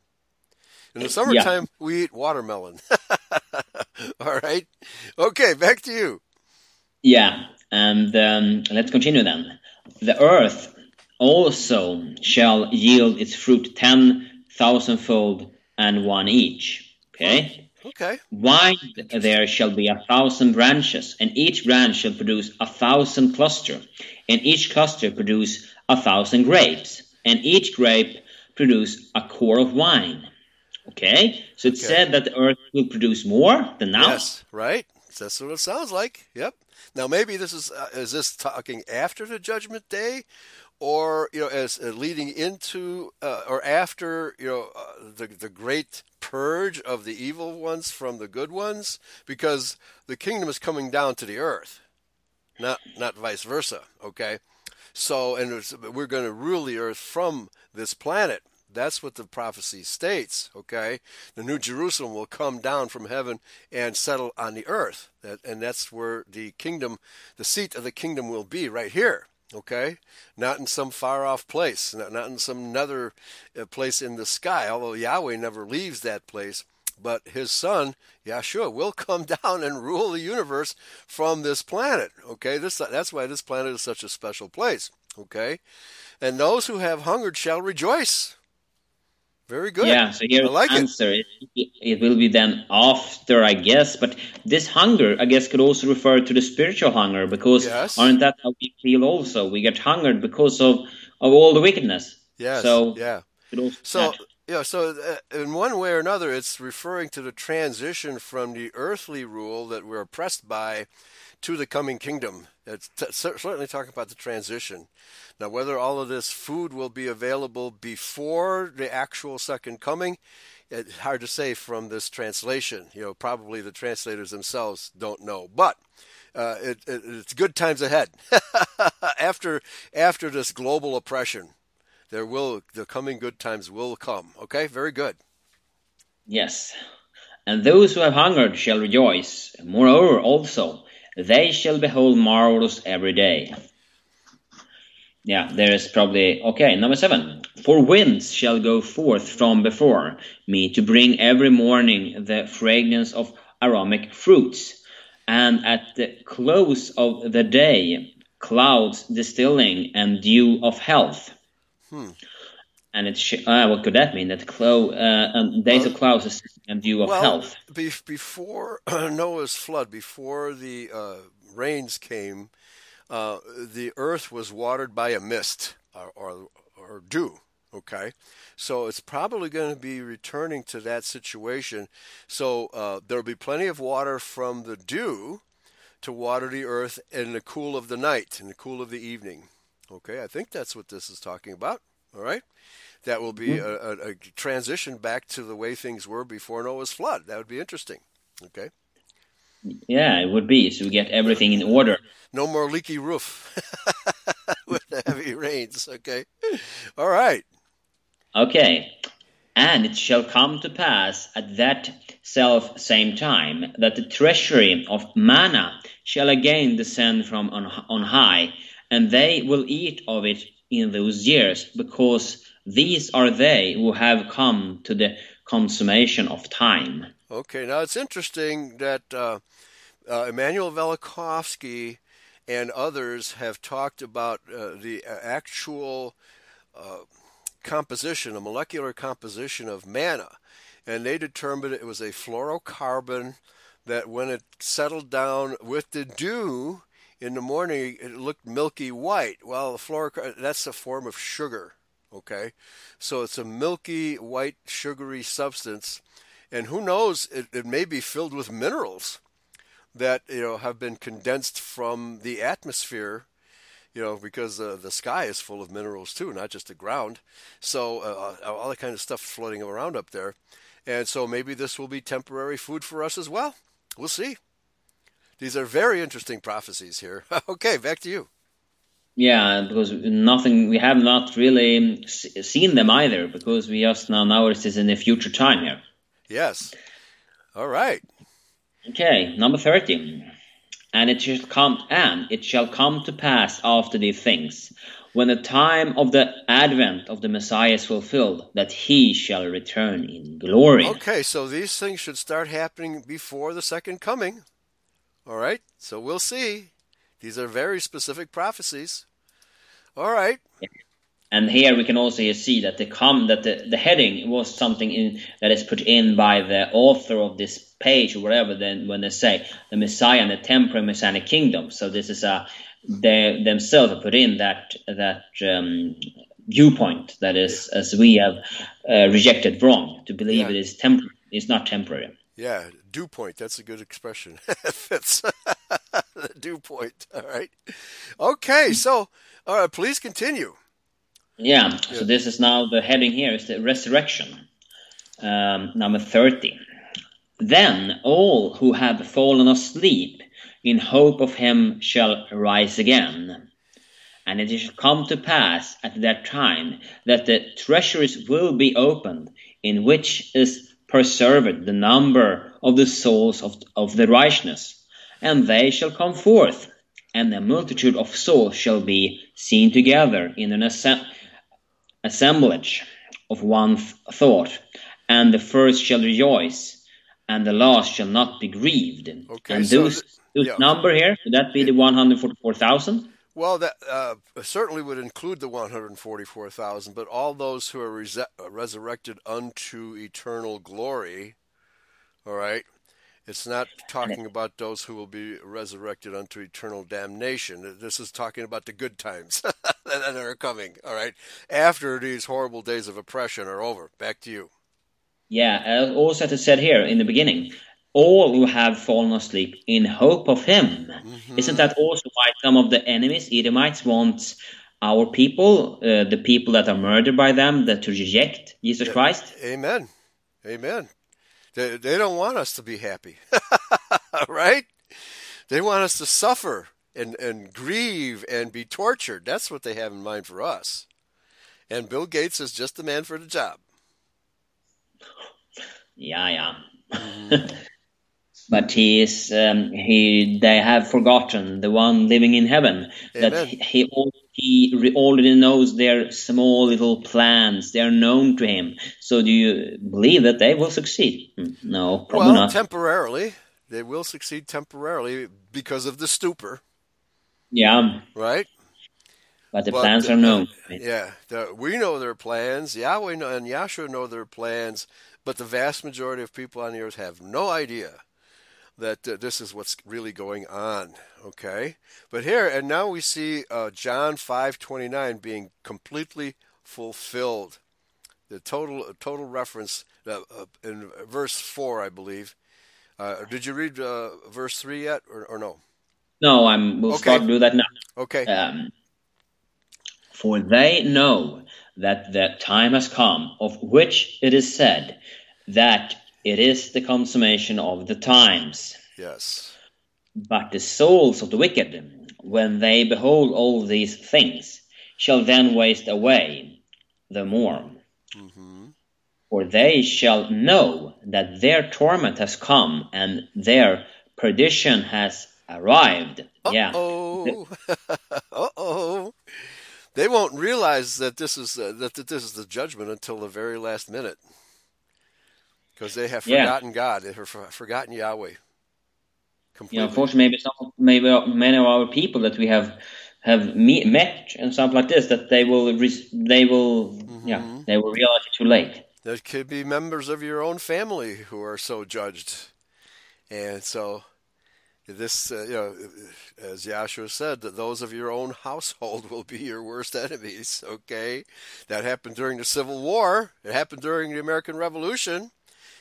In the summertime, yeah. we eat watermelon. (laughs) all right. Okay, back to you. Yeah, and um, let's continue then. The earth also shall yield its fruit ten thousandfold and one each. Okay. Okay. Wide there shall be a thousand branches, and each branch shall produce a thousand cluster, and each cluster produce a thousand grapes, and each grape produce a core of wine. Okay, so it okay. said that the earth will produce more than now. Yes, right. That's what it sounds like. Yep. Now maybe this is uh, is this talking after the judgment day, or you know as uh, leading into uh, or after you know uh, the the great purge of the evil ones from the good ones? Because the kingdom is coming down to the earth not not vice versa okay? So and we're going to rule the earth from this planet. That's what the prophecy states okay? The new jerusalem will come down from heaven and settle on the earth. And that's where the kingdom the seat of the kingdom will be right here okay? Not in some far off place, not, not in some other uh, place in the sky, although Yahweh never leaves that place. But his son, Yeshua, will (laughs) come down and rule the universe from this planet. Okay, this that's why this planet is such a special place. Okay, and those who have hungered shall rejoice. Very good. Yeah, so here like answer. It. it. will be then after, I guess. But this hunger, I guess, could also refer to the spiritual hunger because yes. aren't that how we feel also? We get hungered because of, of all the wickedness. Yes. So, yeah. So, yeah, so uh, in one way or another, it's referring to the transition from the earthly rule that we're oppressed by to the coming kingdom. It's t- certainly talking about the transition. Now, whether all of this food will be available before the actual second coming, it's hard to say from this translation. You know, probably the translators themselves don't know, but uh, it, it, it's good times ahead. (laughs) after after this global oppression, there will the coming good times will come. Okay, very good. Yes, and those who have hungered shall rejoice. Moreover, also they shall behold marvels every day. Yeah, there is probably okay. Number seven. For winds shall go forth from before me to bring every morning the fragrance of aromatic fruits, and at the close of the day, clouds distilling and dew of health. Hmm. And it's sh- uh, what could that mean? That cloud, uh, um, days of clouds and dew of well, health. Be- before (clears throat) Noah's flood, before the uh, rains came, uh, the earth was watered by a mist or, or, or dew. Okay, so it's probably going to be returning to that situation. So uh, there'll be plenty of water from the dew to water the earth in the cool of the night, in the cool of the evening. Okay, I think that's what this is talking about. All right, that will be mm-hmm. a, a, a transition back to the way things were before Noah's flood. That would be interesting. Okay. Yeah, it would be. So we get everything in order. No more leaky roof (laughs) with the heavy rains. Okay. All right. Okay. And it shall come to pass at that self same time that the treasury of manna shall again descend from on, on high, and they will eat of it in those years, because these are they who have come to the consummation of time. Okay, now it's interesting that uh, uh, Immanuel Velikovsky and others have talked about uh, the actual uh, composition, a molecular composition of manna, and they determined it was a fluorocarbon that when it settled down with the dew in the morning, it looked milky white. Well, the fluorocarbon, that's a form of sugar, okay? So it's a milky white sugary substance, and who knows, it, it may be filled with minerals that you know have been condensed from the atmosphere you know, because uh, the sky is full of minerals too, not just the ground. So uh, uh, all that kind of stuff floating around up there, and so maybe this will be temporary food for us as well. We'll see. These are very interesting prophecies here. (laughs) okay, back to you. Yeah, because nothing we have not really seen them either, because we just now now it is in the future time here. Yes. All right. Okay, number thirty. And it shall come and it shall come to pass after these things, when the time of the advent of the Messiah is fulfilled, that he shall return in glory. Okay, so these things should start happening before the second coming. All right, so we'll see. These are very specific prophecies. All right. And here we can also see that the com that the, the heading was something in, that is put in by the author of this page or whatever. Then when they say the Messiah and the temporary Messianic kingdom, so this is a they themselves have put in that that um, viewpoint that is as we have uh, rejected wrong to believe yeah. it is temporary. It's not temporary. Yeah, dew point. That's a good expression. (laughs) fits (laughs) the dew point. All right. Okay, so all right. Please continue. Yeah, so this is now the heading here is the resurrection, um, number 30. Then all who have fallen asleep in hope of him shall rise again. And it shall come to pass at that time that the treasuries will be opened, in which is preserved the number of the souls of, of the righteous, and they shall come forth, and a multitude of souls shall be seen together in an assembly assemblage of one thought, and the first shall rejoice, and the last shall not be grieved. Okay, and so those, those yeah. number here, would that be the 144,000? Well, that uh, certainly would include the 144,000, but all those who are res- resurrected unto eternal glory, all right, it's not talking about those who will be resurrected unto eternal damnation. This is talking about the good times (laughs) that are coming, all right, after these horrible days of oppression are over. Back to you. Yeah, also as I said here in the beginning, all who have fallen asleep in hope of him. Mm-hmm. Isn't that also why some of the enemies, Edomites, want our people, uh, the people that are murdered by them, that to reject Jesus yeah. Christ? Amen. Amen. They, they don't want us to be happy, (laughs) right? They want us to suffer and, and grieve and be tortured. That's what they have in mind for us. And Bill Gates is just the man for the job. Yeah, yeah. (laughs) But he is um, he they have forgotten the one living in heaven Amen. that he he already knows their small little plans they are known to him so do you believe that they will succeed hmm, no probably well, not temporarily they will succeed temporarily because of the stupor. Yeah. Right. But the but plans the, are known. Yeah, the, we know their plans. Yahweh and Yahshua know their plans, but the vast majority of people on the earth have no idea that uh, this is what's really going on. Okay, but here and now we see uh, John five twenty nine being completely fulfilled. The total total reference uh, uh in verse four, I believe. Uh, did you read uh, verse three yet, or, or no? No, I'm. We'll okay. start do that now. Okay. Um, for they know that the time has come, of which it is said that it is the consummation of the times. Yes. But the souls of the wicked, when they behold all these things, shall then waste away the more. Mm-hmm. For they shall know that their torment has come and their perdition has arrived. Uh-oh. (laughs) Yeah. uh oh. They won't realize that this is uh, that, that this is the judgment until the very last minute, because they have forgotten yeah. God. They have forgotten Yahweh. Completely. You know, unfortunately, maybe some, maybe many of our people that we have have meet, met and stuff like this that they will they will mm-hmm. yeah they will realize it too late. There could be members of your own family who are so judged, and so this, uh, you know, as Yahshua said, that those of your own household will be your worst enemies. Okay, that happened during the Civil War. It happened during the American Revolution.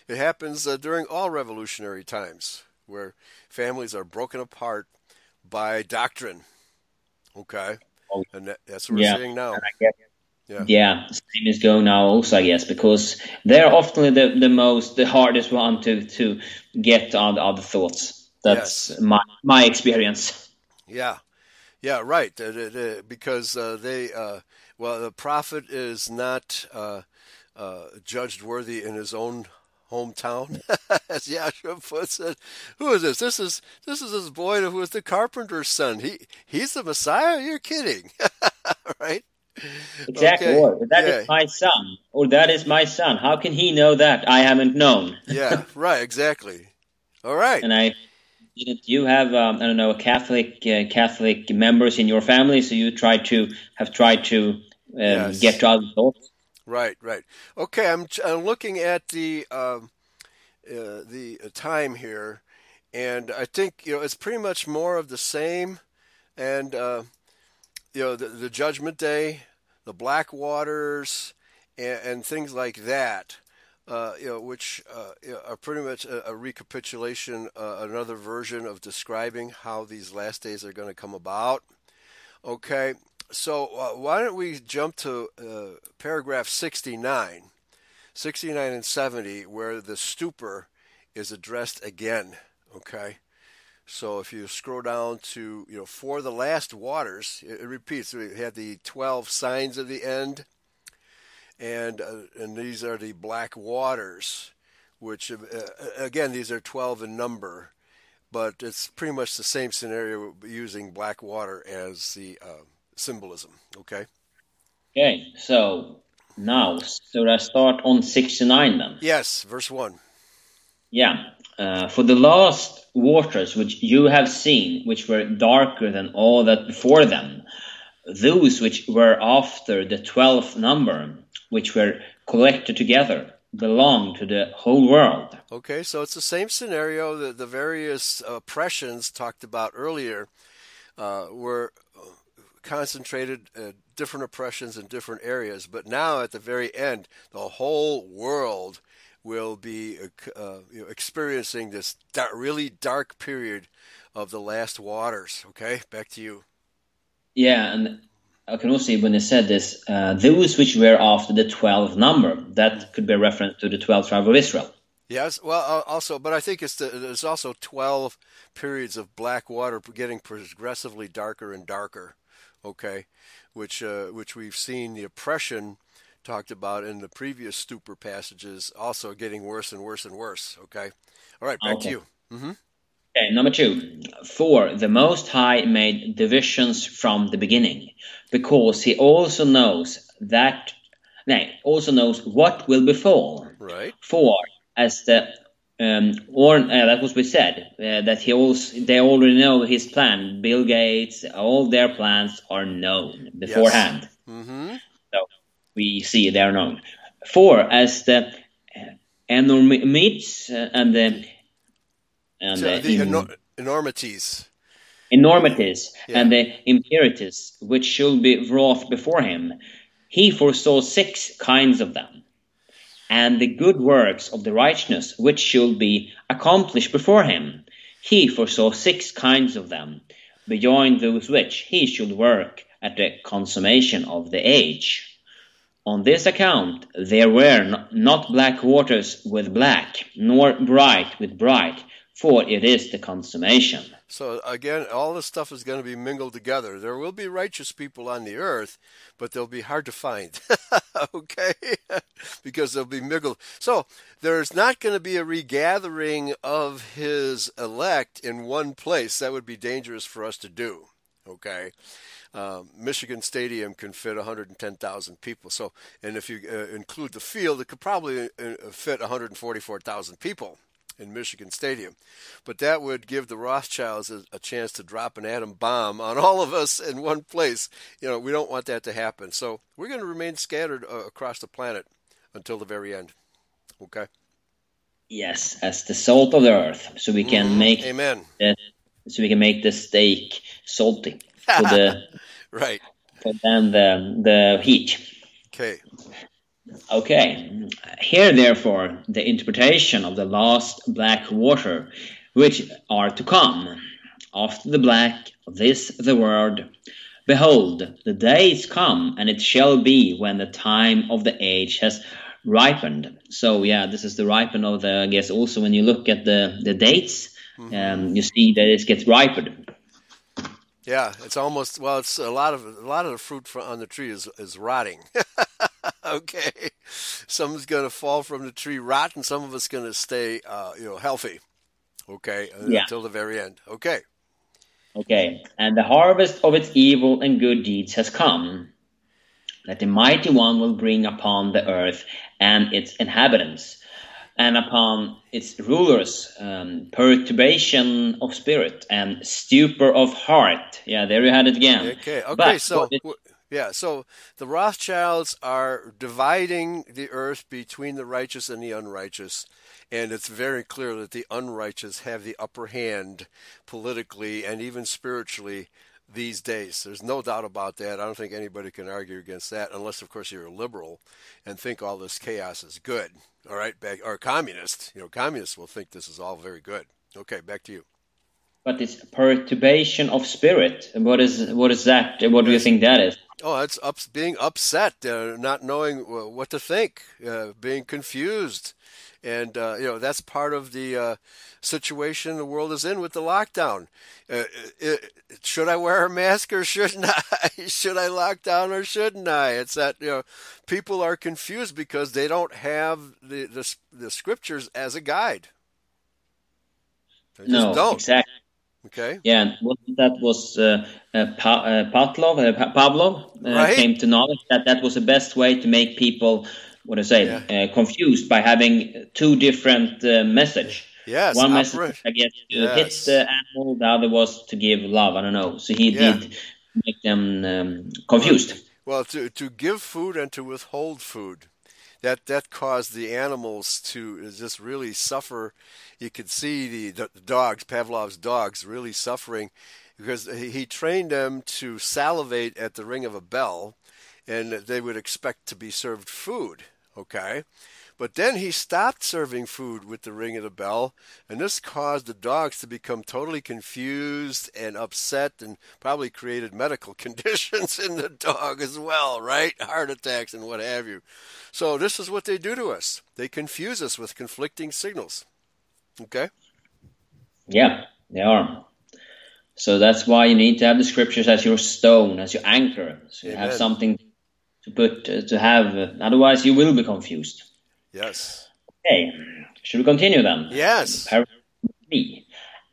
It happens uh, during all revolutionary times, where families are broken apart by doctrine. Okay, oh, and that, that's what yeah. we're seeing now. Yeah. yeah, same is going now also, I guess, because they're often the, the most, the hardest one to, to get on other thoughts. That's yes. my my experience. Yeah, yeah, right. Because uh, they, uh, well, the prophet is not uh, uh judged worthy in his own hometown, (laughs) as Yahshua puts it. Who is this? This is this is this boy who was the carpenter's son. He he's the Messiah. You're kidding, (laughs) right? Exactly. Okay. That yeah. is my son, or that is my son. How can he know that? I haven't known. (laughs) yeah, right. Exactly. All right. And I didn't you have um, I don't know Catholic uh, Catholic members in your family? So you try to have tried to um, yes. get to other thoughts. Right, right. Okay, I'm, I'm looking at the um, uh, the time here, and I think you know it's pretty much more of the same, and uh, you know the, the Judgment Day, the Black Waters, and, and things like that uh, you know, which uh, are pretty much a, a recapitulation, uh, another version of describing how these last days are going to come about. Okay, so uh, why don't we jump to uh, paragraph 69, 69 and 70, where the stupor is addressed again. Okay. So if you scroll down to, you know, for the last waters, it, it repeats. We had the 12 signs of the end and uh, and these are the black waters, which uh, again these are 12 in number, but it's pretty much the same scenario using black water as the uh, symbolism. Okay. Okay, so now should I start on 69 then? Yes, verse one. Yeah, uh, for the last waters which you have seen, which were darker than all that before them, those which were after the twelfth number which were collected together belong to the whole world. Okay, so it's the same scenario that the various oppressions talked about earlier uh, were concentrated uh, different oppressions in different areas, but now at the very end, the whole world will be uh, uh you know, experiencing this really dark period of the last waters. Okay, back to you. Yeah, and I can also see when they said this, uh, those which were after the 12th number, that could be a reference to the 12th tribe of Israel. Yes, well, also, but I think it's the, there's also 12 periods of black water getting progressively darker and darker, okay, which, uh, which we've seen the oppression talked about in the previous stupor passages also getting worse and worse and worse, okay? All right, back okay. to you. Mm-hmm. Okay, number two. For the Most High made divisions from the beginning, because he also knows that, nay, also knows what will befall. Right. For as the um, or uh, that was we said uh, that he also they already know his plan. Bill Gates, all their plans are known beforehand. Yes. Mm-hmm. So we see they are known. Four as the uh, enormities uh, and the and So the, the enor- enormities. enormities Yeah. and the impurities which should be wrought before him. He foresaw six kinds of them, and the good works of the righteousness which should be accomplished before him. He foresaw six kinds of them, beyond those which he should work at the consummation of the age. On this account there were not black waters with black, nor bright with bright, for it is the consummation. So again, all this stuff is going to be mingled together. There will be righteous people on the earth, but they'll be hard to find. (laughs) okay? (laughs) because they'll be mingled. So there's not going to be a regathering of his elect in one place. That would be dangerous for us to do. Okay? Um, Michigan Stadium can fit 110,000 people. So, and if you uh, include the field, it could probably uh, fit 144,000 people in Michigan Stadium. But that would give the Rothschilds a, a chance to drop an atom bomb on all of us in one place. You know, we don't want that to happen. So we're going to remain scattered uh, across the planet until the very end. Okay? Yes, as the salt of the earth, so we can Mhm. make Amen. the, so we can make the steak salty for the (laughs) Right. for then the the heat. Okay. Okay, here therefore the interpretation of the last black water, which are to come. After the black, this the word. Behold, the days come, and it shall be when the time of the age has ripened. So yeah, this is the ripen of the. I guess also when you look at the the dates, um, you see that it gets ripened. Yeah, it's almost well. It's a lot of a lot of the fruit on the tree is is rotting. (laughs) (laughs) okay, some's going to fall from the tree rotten. Some of us going to stay, uh, you know, healthy. Okay, uh, Yeah. until the very end. Okay. Okay, and the harvest of its evil and good deeds has come, that the mighty one will bring upon the earth and its inhabitants, and upon its rulers um, perturbation of spirit and stupor of heart. Yeah, there you had it again. Okay. Okay. But so it- yeah. So the Rothschilds are dividing the earth between the righteous and the unrighteous, and it's very clear that the unrighteous have the upper hand politically and even spiritually these days. There's no doubt about that. I don't think anybody can argue against that, unless, of course, you're a liberal and think all this chaos is good. All right, back or communist. You know, communists will think this is all very good. Okay, back to you. But it's perturbation of spirit. What is what is that? What do you think that is? Oh, it's ups, being upset, uh, not knowing what to think, uh, being confused, and uh, you know that's part of the uh, situation the world is in with the lockdown. Uh, uh, should I wear a mask or shouldn't (laughs) I? should I lock down or shouldn't I? It's that you know people are confused because they don't have the the, the scriptures as a guide. They just No, don't. exactly. Okay. Yeah, and that was uh, uh, pa- uh, Pavlov, uh, Pa- Pavlov uh, Right. came to knowledge that that was the best way to make people, what do I say, Yeah. uh, confused by having two different uh, message. Yes. One message, I guess, to hit the animal. The other was to give love. I don't know. So he Yeah. did make them um, confused. Well, to to give food and to withhold food, that that caused the animals to just really suffer. You could see the, the dogs, Pavlov's dogs, really suffering because he, he trained them to salivate at the ring of a bell, and they would expect to be served food. Okay. But then he stopped serving food with the ring of the bell, and this caused the dogs to become totally confused and upset and probably created medical (laughs) conditions in the dog as well, right? Heart attacks and what have you. So, this is what they do to us they confuse us with conflicting signals. Okay? Yeah, they are. So that's why you need to have the scriptures as your stone, as your anchor. So you have something to put uh, to have. Uh, otherwise, you will be confused. Yes. Okay, should we continue then? Yes. Three.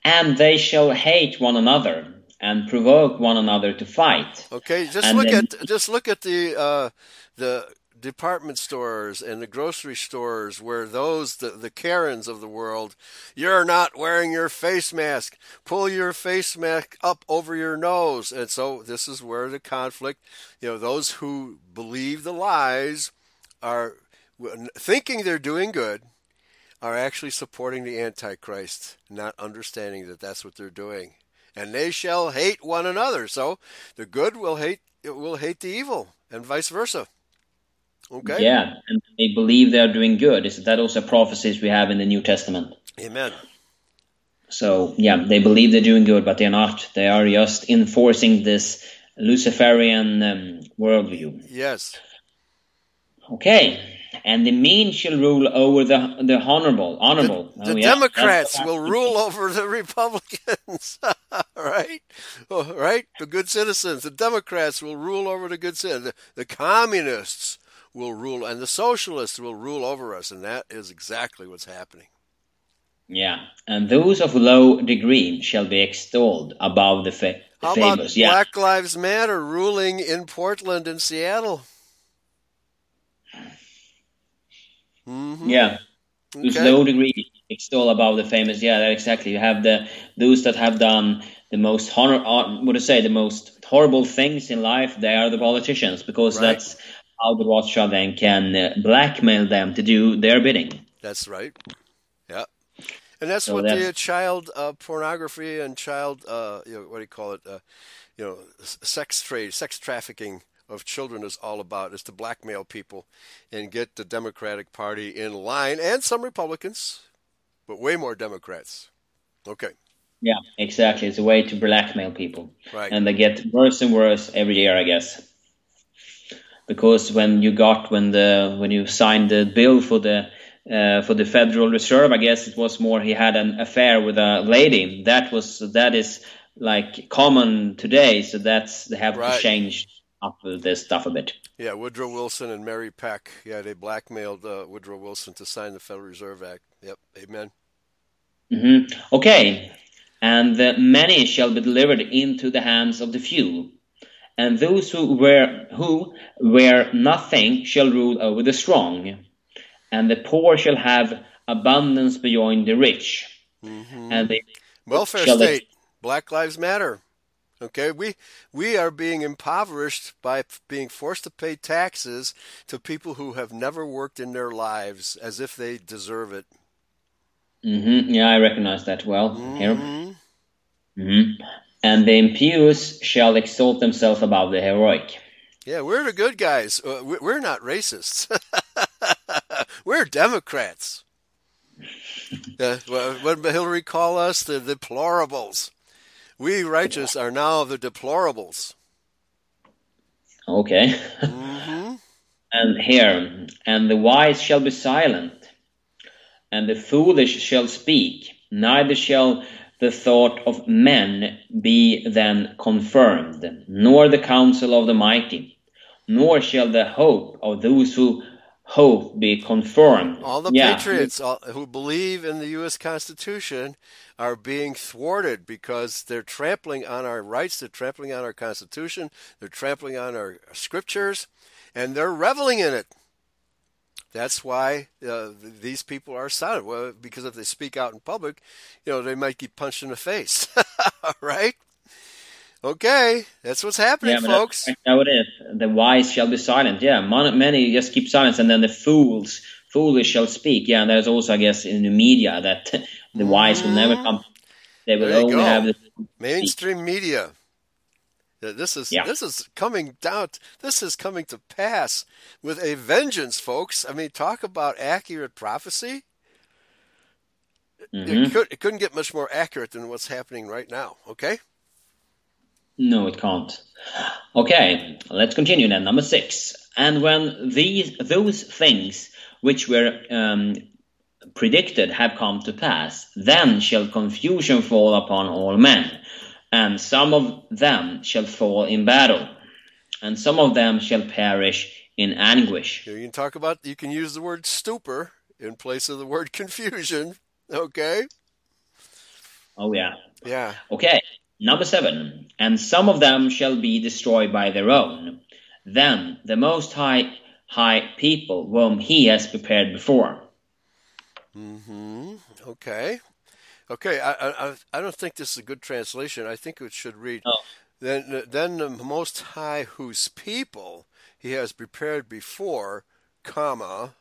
And they shall hate one another and provoke one another to fight. Okay, just And look then- at just look at the uh, the department stores and the grocery stores where those the, the Karens of the world, you're not wearing your face mask. Pull your face mask up over your nose. And so this is where the conflict, you know, those who believe the lies are thinking they're doing good are actually supporting the antichrist, not understanding that that's what they're doing. And they shall hate one another. So the good will hate will hate the evil and vice versa. Okay. Yeah, and they believe they are doing good. Is that also prophecies we have in the New Testament? Amen. So yeah, they believe they're doing good, but they're not. They are just enforcing this Luciferian um, worldview. Yes. Okay. And the mean shall rule over the the honorable. Honorable. The, oh, the oh, yeah. Democrats will rule over the Republicans. (laughs) right? Oh, right? The good citizens. The Democrats will rule over the good citizens. The, the communists will rule, and the socialists will rule over us, and that is exactly what's happening. Yeah, and those of low degree shall be extolled above the, fa- the How famous. About yeah. Black Lives Matter ruling in Portland and Seattle. Mm-hmm. Yeah, okay. whose low degree It's all above the famous. Yeah, exactly. You have the those that have done the most honor, uh, what to say, the most horrible things in life. They are the politicians because right. that's how the Rothschild then can uh, blackmail them to do their bidding. That's right. Yeah. And that's so what that's, the child uh, pornography and child, uh, you know, what do you call it? Uh, you know, sex trade, sex trafficking of children is all about is to blackmail people and get the Democratic Party in line and some Republicans, but way more Democrats. Okay. Yeah, exactly. It's a way to blackmail people. Right. And they get worse and worse every year, I guess because when you got when the when you signed the bill for the uh, for the Federal Reserve, I guess it was more he had an affair with a lady. That was that is like common today, so that's they have right. to change up this stuff a bit. Yeah, Woodrow Wilson and Mary Peck. Yeah, they blackmailed uh, Woodrow Wilson to sign the Federal Reserve Act. Yep, amen. Mm-hmm. Okay, and uh, many shall be delivered into the hands of the few and those who were who were nothing shall rule over the strong, and the poor shall have abundance beyond the rich. Mm-hmm. And the welfare state, Black Lives Matter. Okay, we we are being impoverished by being forced to pay taxes to people who have never worked in their lives, as if they deserve it. Mm-hmm. Yeah, I recognize that well mm-hmm. Mm-hmm and the impious shall exalt themselves above the heroic. Yeah, we're the good guys. Uh, we're not racists. (laughs) we're Democrats. (laughs) uh, what did Hillary call us? The deplorables. We righteous are now the deplorables. Okay. Mm-hmm. (laughs) and here, and the wise shall be silent, and the foolish shall speak, neither shall the thought of men be then confirmed, nor the counsel of the mighty, nor shall the hope of those who hope be confirmed. All the yeah. patriots all, who believe in the U.S. Constitution are being thwarted because they're trampling on our rights, they're trampling on our Constitution, they're trampling on our scriptures, and they're reveling in it. That's why uh, these people are silent. Well, because if they speak out in public, you know, they might get punched in the face, (laughs) right? Okay, that's what's happening, yeah, folks. How it is. The wise shall be silent. Yeah, many just keep silence, and then the fools, foolish shall speak. Yeah, and there's also, I guess, in the media that (laughs) the wise will never mm-hmm. come. They will only go. have the mainstream media. This is yeah. this is coming down. This is coming to pass with a vengeance, folks. I mean, talk about accurate prophecy. Mm-hmm. It, could, it couldn't get much more accurate than what's happening right now. Okay. No, it can't. Okay, let's continue then. Number six. And when these those things which were um, predicted have come to pass, then shall confusion fall upon all men and some of them shall fall in battle, and some of them shall perish in anguish. You can talk about, you can use the word stupor in place of the word (laughs) confusion, okay? Oh, yeah. Yeah. Okay, number seven. And some of them shall be destroyed by their own. Then the Most High high people whom he has prepared before. hmm Okay. Okay. I, I I don't think this is a good translation. I think it should read. Oh. Then then the Most High, whose people he has prepared before, comma,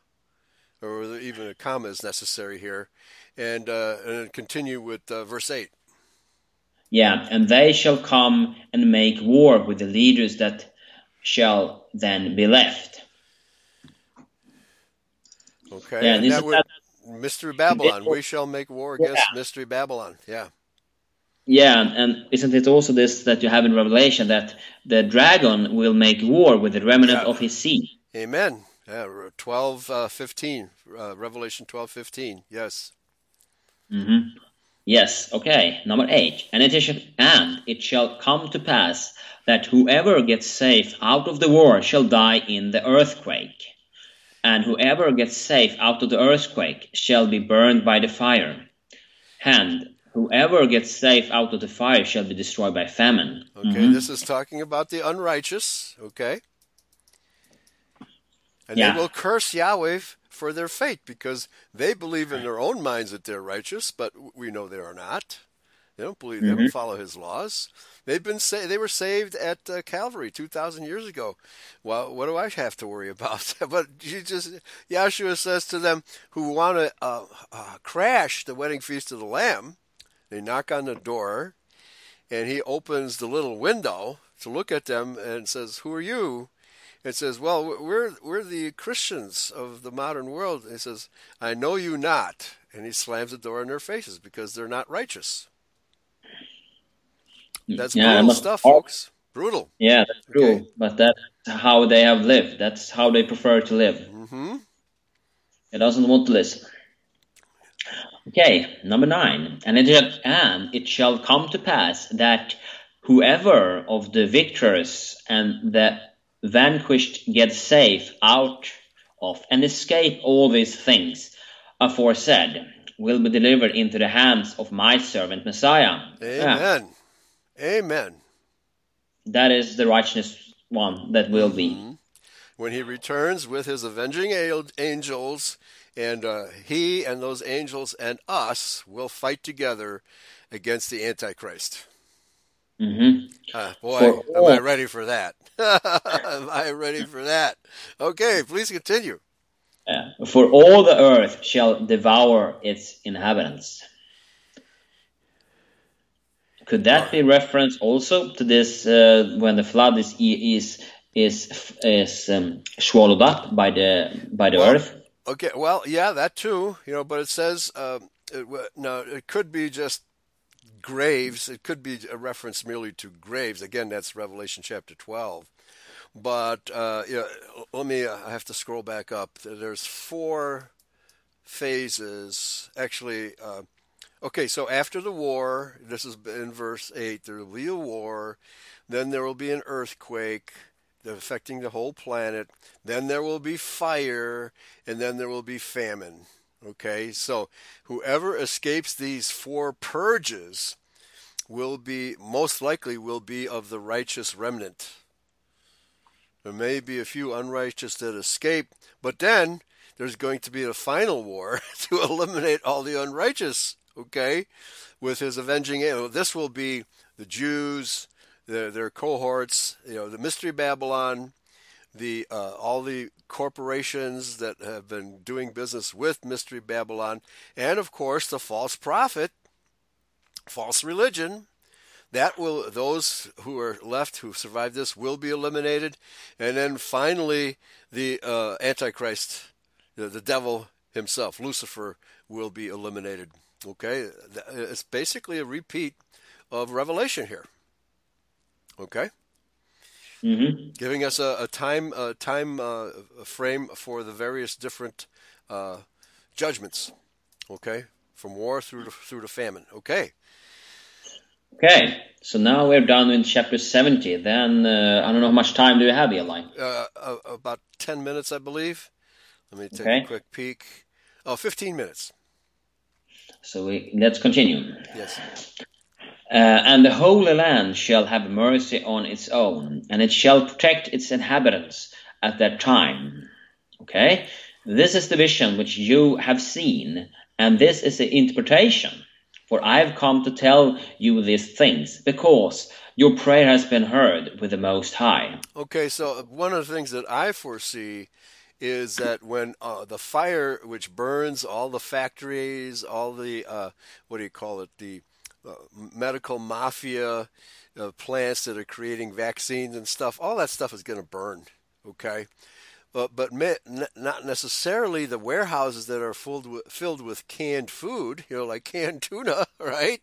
or even a comma is necessary here, and uh, and continue with uh, verse eight. Yeah, and they shall come and make war with the leaders that shall then be left. Okay. Yeah, and this that is would- that- Mystery Babylon. We shall make war against Mystery Babylon. Yeah. Yeah, and, isn't it also this that you have in Revelation that the dragon will make war with the remnant Yeah. of his seed? Amen. Yeah, 12, uh, 15, uh, Revelation twelve fifteen. Yes. hmm Yes, okay. Number eight. And it, shall, and it shall come to pass that whoever gets safe out of the war shall die in the earthquake. And whoever gets safe out of the earthquake shall be burned by the fire. And whoever gets safe out of the fire shall be destroyed by famine. Okay, Mhm. this is talking about the unrighteous. Okay. And Yeah. they will curse Yahweh for their fate because they believe in their own minds that they're righteous, but we know they are not. They don't believe they Mm-hmm. don't follow His laws. They've been sa- they were saved at uh, Calvary two thousand years ago. Well, what do I have to worry about? (laughs) but you just Yahshua says to them who want to uh, uh, crash the wedding feast of the Lamb, they knock on the door, and He opens the little window to look at them and says, "Who are you?" It says, "Well, we're we're the Christians of the modern world." And He says, "I know you not," and he slams the door in their faces because they're not righteous. That's Yeah, brutal but- stuff, folks. Brutal. Yeah, that's true. Okay. But that's how they have lived. That's how they prefer to live. Mm-hmm. It doesn't want to listen. Okay, number nine. And it, shall- and it shall come to pass that whoever of the victors and the vanquished get safe out of and escape all these things aforesaid will be delivered into the hands of my servant Messiah. Yeah, Amen. Amen. that is the righteous one that will be. When he returns with his avenging angels, and uh, he and those angels and us will fight together against the Antichrist. Hmm Uh, boy, For am I ready for that? (laughs) am I ready for that? Okay, please continue. Yeah. For all the earth shall devour its inhabitants. Could that be reference also to this uh, when the flood is is is is um, swallowed up by the by the Well, earth? Okay, well, yeah, that too, you know, but it says um, it, no, it could be just graves. It could be a reference merely to graves. Again, that's Revelation chapter 12. But uh, yeah, let me. I have to scroll back up. There's four phases. Actually, uh, okay. So after the war, this is in verse eight. There will be a war. Then there will be an earthquake affecting the whole planet. Then there will be fire, and then there will be famine. Okay, so whoever escapes these four purges will be most likely will be of the righteous remnant. There may be a few unrighteous that escape, but then there's going to be a final war (laughs) to eliminate all the unrighteous. Okay, with his avenging angel. This will be the Jews, their their cohorts. You know, the mystery Babylon, the uh, all the corporations that have been doing business with mystery Babylon, and of course the false prophet, false religion. That will those who are left who survive this will be eliminated, and then finally the uh, Antichrist, the, the devil himself, Lucifer, will be eliminated. Okay, it's basically a repeat of Revelation here. Okay hmm giving us a, a time a time uh, frame for the various different uh, judgments. Okay, from war through to, through to famine. Okay, Okay, so now we're done in chapter seventy. Then uh, I don't know how much time do you have, Eli? uh, uh, about ten minutes, I believe. Let me take Okay. a quick peek. Oh, 15 minutes. So we, let's continue. Yes. Uh, and the Holy Land shall have mercy on its own, and it shall protect its inhabitants at that time. Okay? This is the vision which you have seen, and this is the interpretation. For I have come to tell you these things, because your prayer has been heard with the Most High. Okay, so one of the things that I foresee is that when uh, the fire which burns all the factories, all the uh, what do you call it, the medical mafia uh, plants that are creating vaccines and stuff, all that stuff is going to burn. Okay, but but not necessarily the warehouses that are filled with, filled with canned food, you know, like canned tuna, (laughs) right?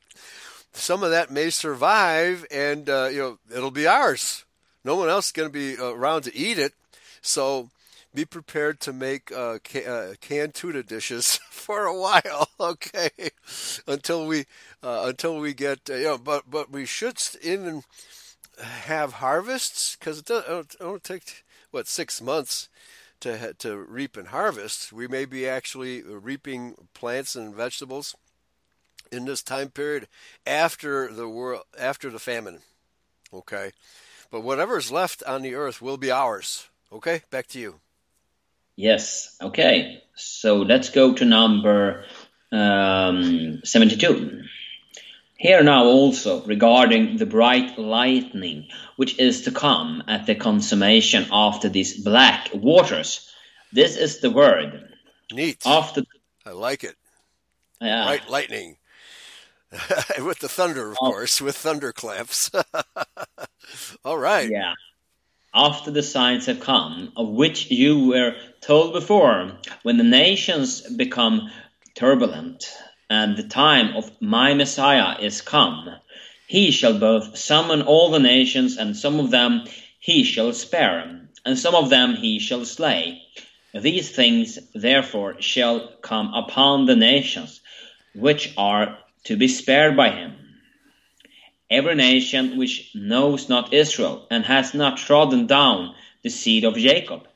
Some of that may survive, and uh, you know it'll be ours. No one else is going to be around to eat it. So be prepared to make uh, uh, canned tuna dishes (laughs) for a while, (laughs) okay? until we uh, until we get uh, you know, but but we should even have harvests because it doesn't it'll take what six months to to reap and harvest. We may be actually reaping plants and vegetables in this time period after the world after the famine, okay? But whatever's left on the earth will be ours. Okay, back to you. Yes. Okay. So let's go to number um, 72. Here now also regarding the bright lightning which is to come at the consummation after these black waters. This is the word. Neat. After I like it. Yeah. Bright lightning. (laughs) with the thunder, of oh. course, with thunderclaps. (laughs) All right. Yeah after the signs have come, of which you were told before, when the nations become turbulent, and the time of my Messiah is come, he shall both summon all the nations, and some of them he shall spare, and some of them he shall slay. These things therefore shall come upon the nations, which are to be spared by him every nation which knows not Israel and has not trodden down the seed of Jacob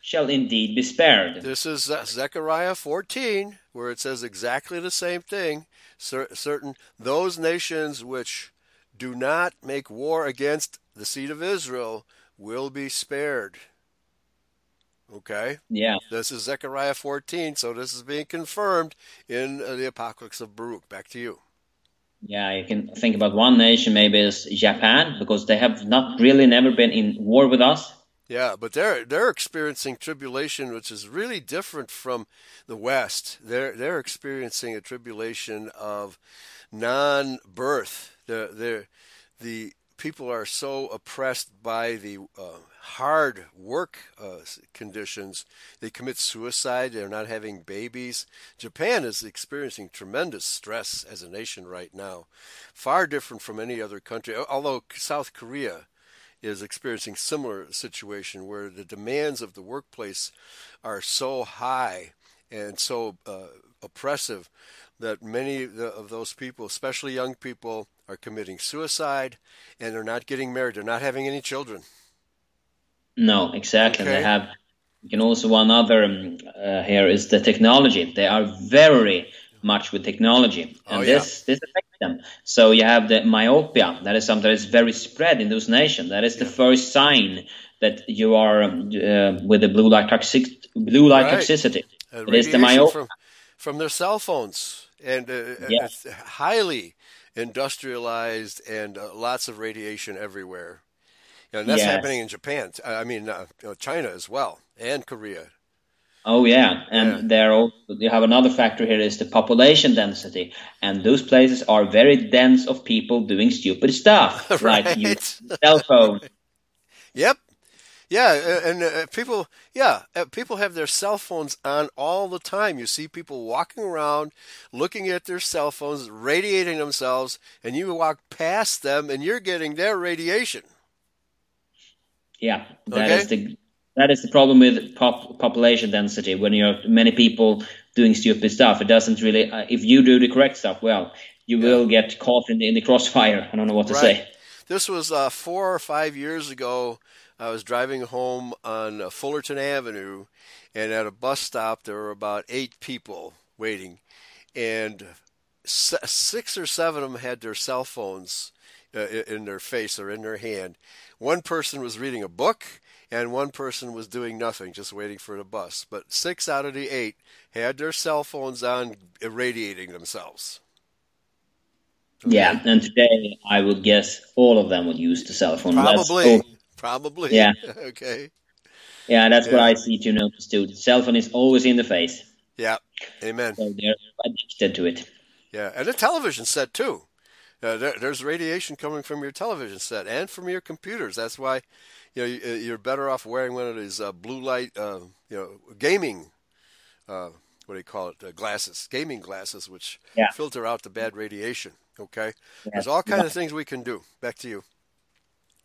shall indeed be spared. This is Zechariah 14, where it says exactly the same thing. Certain those nations which do not make war against the seed of Israel will be spared. Okay? Yeah. This is Zechariah 14, so this is being confirmed in the Apocalypse of Baruch. Back to you. Yeah, you can think about one nation maybe is Japan because they have not really never been in war with us. Yeah, but they're they're experiencing tribulation, which is really different from the West. They're they're experiencing a tribulation of non-birth. They're, they're, the people are so oppressed by the uh, hard work uh, conditions. They commit suicide. They're not having babies. Japan is experiencing tremendous stress as a nation right now, far different from any other country. Although South Korea is experiencing similar situation where the demands of the workplace are so high and so uh, oppressive that many of those people, especially young people, are committing suicide and they're not getting married. They're not having any children. No, exactly. Okay. They have. You can also one other um, uh, here is the technology. They are very much with technology, and oh, yeah. this this affects them. So you have the myopia. That is something that is very spread in those nations. That is the first sign that you are um, uh, with the blue light toxic blue light right. toxicity. Uh, it is the myopia from, from their cell phones, and uh, yeah. highly industrialized and uh, lots of radiation everywhere. And that's yes. happening in Japan. I mean, uh, China as well, and Korea. Oh yeah, and yeah. there also, you have another factor here is the population density, and those places are very dense of people doing stupid stuff, (laughs) right. like use cell phone. (laughs) yep. Yeah, and uh, people, yeah, uh, people have their cell phones on all the time. You see people walking around, looking at their cell phones, radiating themselves, and you walk past them, and you're getting their radiation. Yeah, that okay. is the that is the problem with pop, population density. When you have many people doing stupid stuff, it doesn't really. Uh, if you do the correct stuff, well, you yeah. will get caught in the, in the crossfire. I don't know what to right. say. This was uh, four or five years ago. I was driving home on uh, Fullerton Avenue, and at a bus stop there were about eight people waiting, and six or seven of them had their cell phones uh, in their face or in their hand. One person was reading a book, and one person was doing nothing, just waiting for the bus. But six out of the eight had their cell phones on, irradiating themselves. Okay. Yeah, and today I would guess all of them would use the cell phone. Probably. Probably. Yeah. (laughs) okay. Yeah, that's yeah. what I see to notice too. The cell phone is always in the face. Yeah. Amen. So they're addicted to it. Yeah, and a television set too. Uh, there, there's radiation coming from your television set and from your computers. That's why, you know, uh, you're better off wearing one of these uh, blue light, uh, you know, gaming. Uh, what do you call it? Uh, glasses, gaming glasses, which yeah. filter out the bad radiation. Okay, yeah. there's all kinds yeah. of things we can do. Back to you.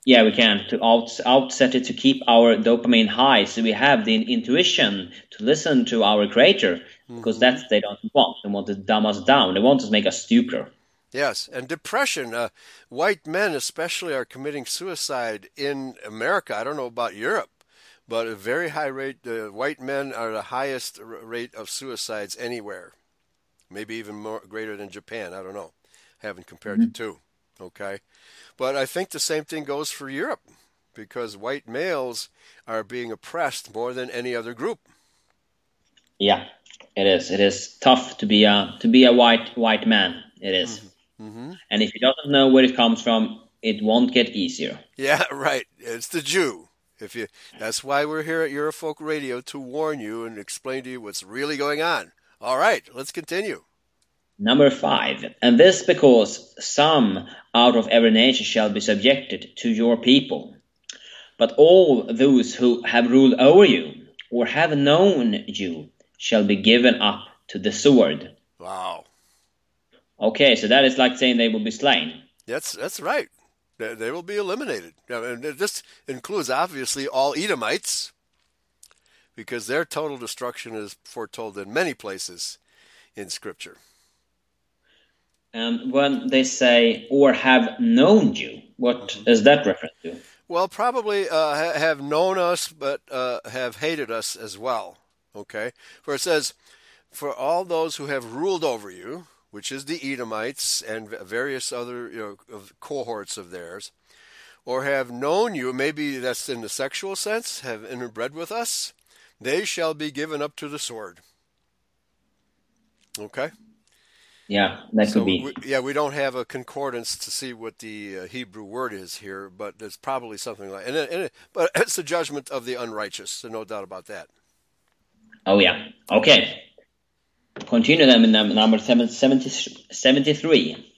Yeah, we can to out, outset it to keep our dopamine high, so we have the intuition to listen to our creator, because mm-hmm. that's they don't want. They want to dumb us down. They want to make us stupider. Yes, and depression. Uh, white men, especially, are committing suicide in America. I don't know about Europe, but a very high rate. Uh, white men are the highest rate of suicides anywhere. Maybe even more greater than Japan. I don't know. haven't compared mm-hmm. the two. Okay, but I think the same thing goes for Europe because white males are being oppressed more than any other group. Yeah, it is. It is tough to be a to be a white white man. It is. Mm-hmm. Mm-hmm. And if he doesn't know where it comes from, it won't get easier. Yeah, (laughs) right. It's the Jew. If you, that's why we're here at Eurofolk Radio to warn you and explain to you what's really going on. All right, let's continue. Number five, and this because some out of every nation shall be subjected to your people, but all those who have ruled over you or have known you shall be given up to the sword. Wow. Okay, so that is like saying they will be slain. That's that's right. They, they will be eliminated. And this includes obviously all Edomites, because their total destruction is foretold in many places in Scripture. And when they say "or have known you," what mm-hmm. is that reference to? Well, probably uh, have known us, but uh, have hated us as well. Okay, for it says, "For all those who have ruled over you." Which is the Edomites and various other you know, cohorts of theirs, or have known you, maybe that's in the sexual sense, have interbred with us, they shall be given up to the sword. Okay? Yeah, that so could be. We, yeah, we don't have a concordance to see what the uh, Hebrew word is here, but there's probably something like. And, it, and it, but (laughs) it's the judgment of the unrighteous, so no doubt about that. Oh yeah. Okay. Continue them in number 73.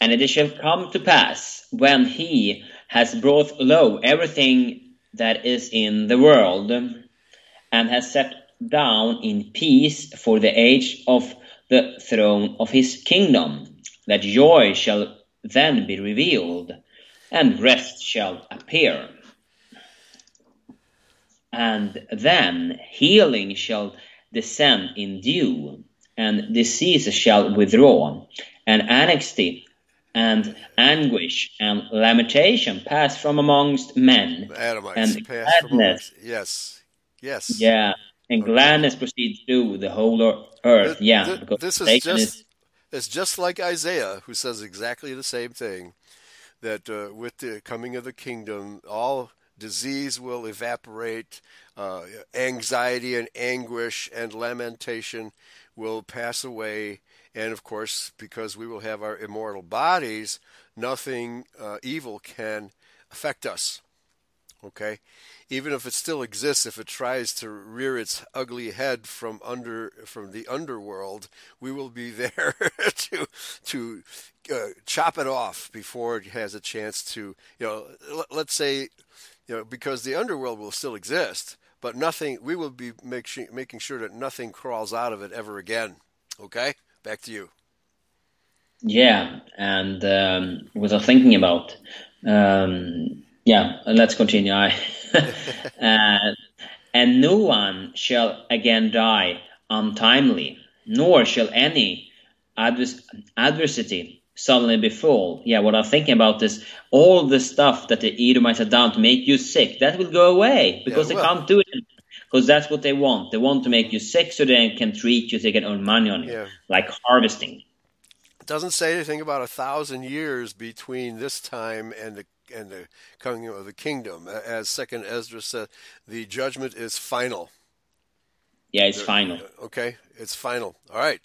And it shall come to pass when he has brought low everything that is in the world, and has set down in peace for the age of the throne of his kingdom, that joy shall then be revealed, and rest shall appear. And then healing shall descend in dew, and disease shall withdraw, and anxiety and anguish and lamentation pass from amongst men, Adamites and gladness, yes, yes, yeah, and okay. gladness proceeds through the whole earth. This, yeah, this, this is just is, it's just like Isaiah, who says exactly the same thing. That uh, with the coming of the kingdom, all disease will evaporate, uh, anxiety and anguish and lamentation will pass away. And of course, because we will have our immortal bodies, nothing uh, evil can affect us. Okay? Even if it still exists, if it tries to rear its ugly head from under from the underworld, we will be (laughs) there to to uh, chop it off before it has a chance to. You know, let's say, you know, because the underworld will still exist, but nothing. We will be make, making sure that nothing crawls out of it ever again. Okay, back to you. Yeah, and um, was I thinking about? Um, yeah, let's continue. I, (laughs) uh, and no one shall again die untimely, nor shall any advers- adversity suddenly befall. Yeah, what I'm thinking about is all the stuff that the Edomites have done to make you sick, that will go away because yeah, they can't do it. Because that's what they want. They want to make you sick so they can treat you, so they can earn money on you, yeah. like harvesting. It doesn't say anything about a thousand years between this time and the and the coming of the kingdom. As Second Ezra said, the judgment is final. Yeah, it's final. Okay, it's final. All right,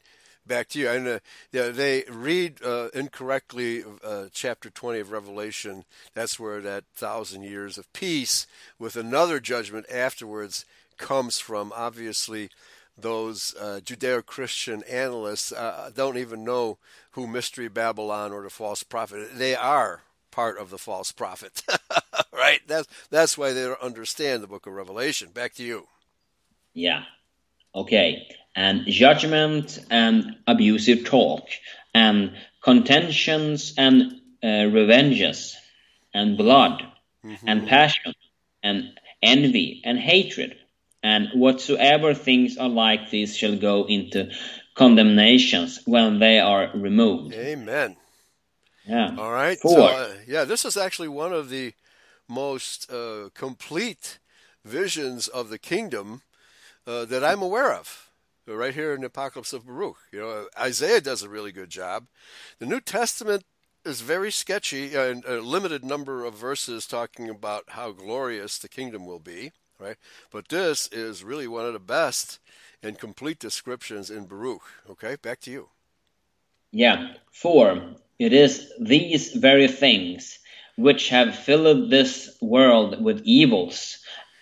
back to you. And uh, they read uh, incorrectly uh, chapter 20 of Revelation. That's where that thousand years of peace with another judgment afterwards comes from. Obviously, those uh, Judeo Christian analysts uh, don't even know who Mystery Babylon or the false prophet. They are part of the false prophet, (laughs) right? That's that's why they don't understand the Book of Revelation. Back to you. Yeah. Okay. And judgment and abusive talk and contentions and uh, revenges and blood mm-hmm. and passion and envy and hatred and whatsoever things are like these shall go into condemnations when they are removed. Amen. Yeah. All right. Four. So, uh, yeah, this is actually one of the most uh, complete visions of the kingdom uh, that I'm aware of. Right here in the Apocalypse of Baruch, you know, Isaiah does a really good job. The New Testament is very sketchy uh, and a limited number of verses talking about how glorious the kingdom will be, right? But this is really one of the best and complete descriptions in Baruch. Okay, back to you. Yeah, four. It is these very things which have filled this world with evils,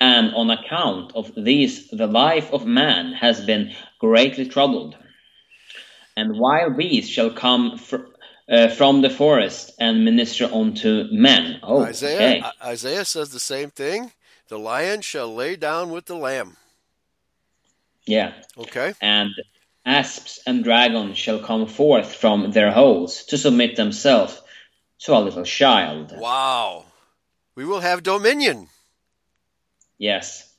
and on account of these the life of man has been greatly troubled. And wild beasts shall come fr- uh, from the forest and minister unto men. Oh, Isaiah, okay. Isaiah says the same thing. The lion shall lay down with the lamb. Yeah. Okay. And asps and dragons shall come forth from their holes to submit themselves to a little child. Wow. We will have dominion. Yes.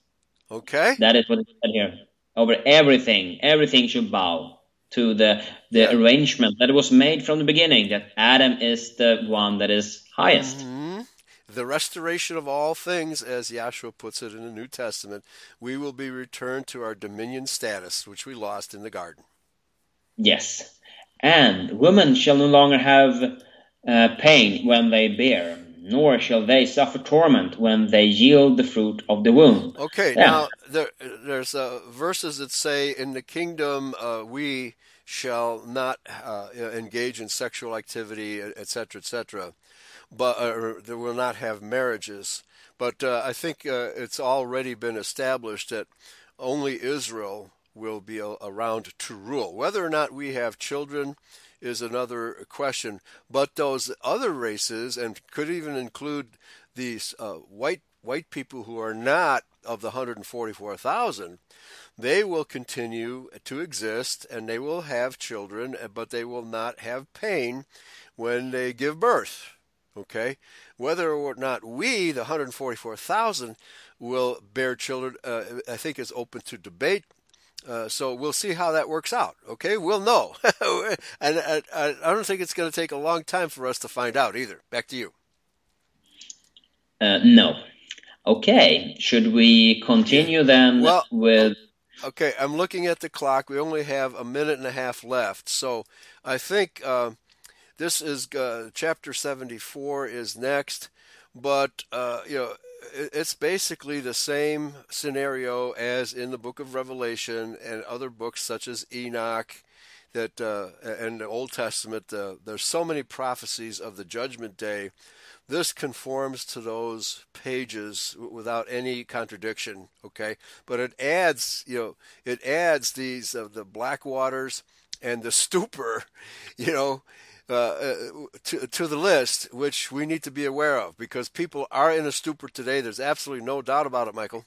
Okay. That is what it said here. Over everything, everything should bow to the the yeah. arrangement that was made from the beginning that Adam is the one that is highest. Mm-hmm. The restoration of all things, as Yahshua puts it in the New Testament, we will be returned to our dominion status, which we lost in the garden. Yes. And women shall no longer have uh, pain when they bear, nor shall they suffer torment when they yield the fruit of the womb. Okay, yeah. now there, there's uh, verses that say, In the kingdom uh, we shall not uh, engage in sexual activity, etc., etc., but uh, they will not have marriages. But uh, I think uh, it's already been established that only Israel will be around to rule. Whether or not we have children is another question. But those other races, and could even include these uh, white white people who are not of the 144,000, they will continue to exist and they will have children, but they will not have pain when they give birth. Okay, whether or not we, the 144,000, will bear children, uh, I think is open to debate. Uh, so we'll see how that works out. Okay, we'll know, (laughs) and I, I, don't think it's going to take a long time for us to find out either. Back to you. Uh, no. Okay, should we continue then well, with? Okay, I'm looking at the clock. We only have a minute and a half left, so I think uh, this is uh, chapter 74 is next, but uh, you know it's basically the same scenario as in the book of Revelation and other books such as Enoch that uh, and the Old Testament. Uh, there's so many prophecies of the judgment day. This conforms to those pages without any contradiction. Okay, but it adds, you know, it adds these uh, the black waters and the stupor, (laughs) you know, to, to the list, which we need to be aware of because people are in a stupor today. There's absolutely no doubt about it, Mikael.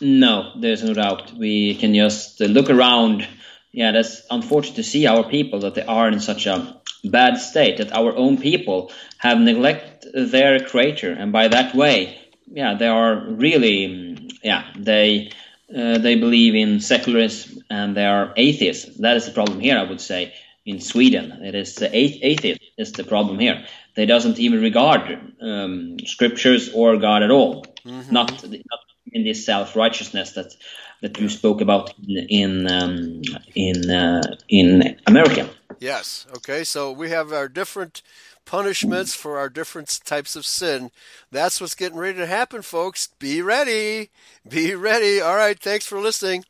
No, there's no doubt. We can just uh, look around. Yeah, that's unfortunate to see our people that they are in such a bad state that our own people have neglected their creator, and by that way, yeah, they are really, yeah, they uh, they believe in secularism and they are atheists. That is the problem here, I would say in Sweden. It is the atheist is the problem here. They doesn't even regard um, scriptures or God at all. Mm-hmm. Not, not in this self righteousness that that you spoke about in in um, in, uh, in America. Yes. Okay. So we have our different punishments for our different types of sin. That's what's getting ready to happen, folks. Be ready. Be ready. All right. Thanks for listening.